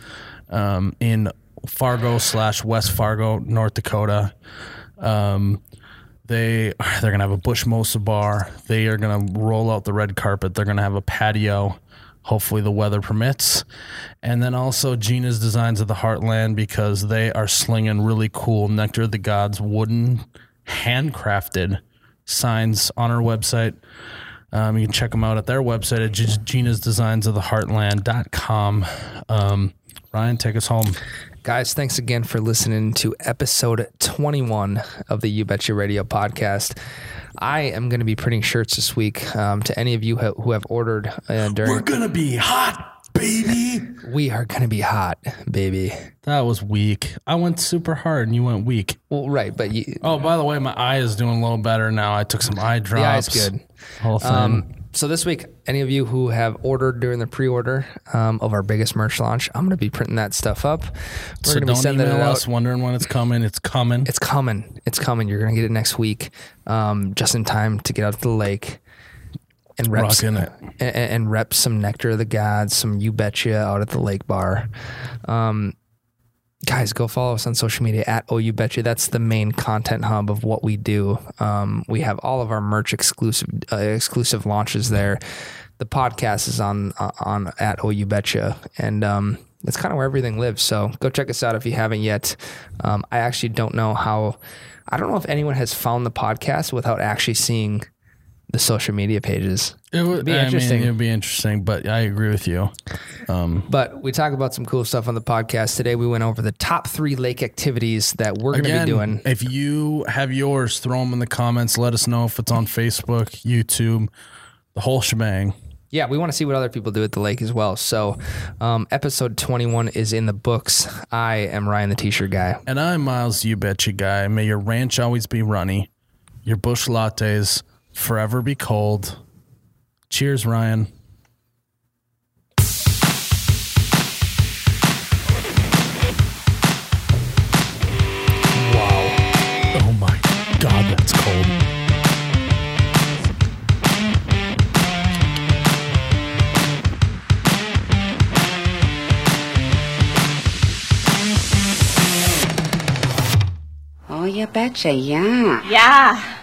A: um, in Fargo slash West Fargo, North Dakota. Um, they they're gonna have a Busch Mosa bar. They are gonna roll out the red carpet. They're gonna have a patio. Hopefully the weather permits, and then also Gina's Designs of the Heartland because they are slinging really cool Nectar of the Gods wooden, handcrafted signs on our website. Um, you can check them out at their website at Gina's Designs of the Heartland.com. Um, Ryan, take us home.
E: Guys, thanks again for listening to episode 21 of the You Betcha Radio podcast. I am going to be printing shirts this week um, to any of you who who have ordered uh, during.
A: gonna be hot, baby.
E: we are going to be hot, baby.
A: That was weak. I went super hard and you went weak.
E: Well, right, but you,
A: Oh, by the way, my eye is doing a little better now. I took some eye drops.
E: the eye's good.
A: Whole thing.
E: Um, so this week, any of you who have ordered during the pre-order um, of our biggest merch launch, I'm going to be printing that stuff up. We're
A: so
E: going to be
A: don't
E: sending
A: email
E: it out.
A: us wondering when it's coming. It's coming.
E: It's coming. It's coming. You're gonna get it next week, um, just in time to get out to the lake and rep
A: Rocking it.
E: and, and rep some nectar of the gods, some you betcha out at the lake bar. Um, guys, go follow us on social media at oh you betcha. That's the main content hub of what we do. Um, we have all of our merch exclusive uh, exclusive launches there. The podcast is on on at oh you betcha, and um, that's kind of where everything lives. So go check us out if you haven't yet. Um, I actually don't know how. I don't know if anyone has found the podcast without actually seeing the social media pages.
A: it would
E: be
A: I
E: interesting.
A: Mean, it would be interesting, but I agree with you.
E: But we talk about some cool stuff on the podcast today. We went over the top three lake activities that we're going to be doing.
A: if you have yours, throw them in the comments. Let us know if it's on Facebook, YouTube, the whole shebang.
E: Yeah, we want to see what other people do at the lake as well. So, um, episode 21 is in the books. I am Ryan, the t shirt guy.
A: And I'm Miles, you betcha guy. May your ranch always be runny, your Busch lattes forever be cold. Cheers, Ryan. Wow. Oh my God, that's cold.
C: Oh, you betcha, yeah.
F: Yeah.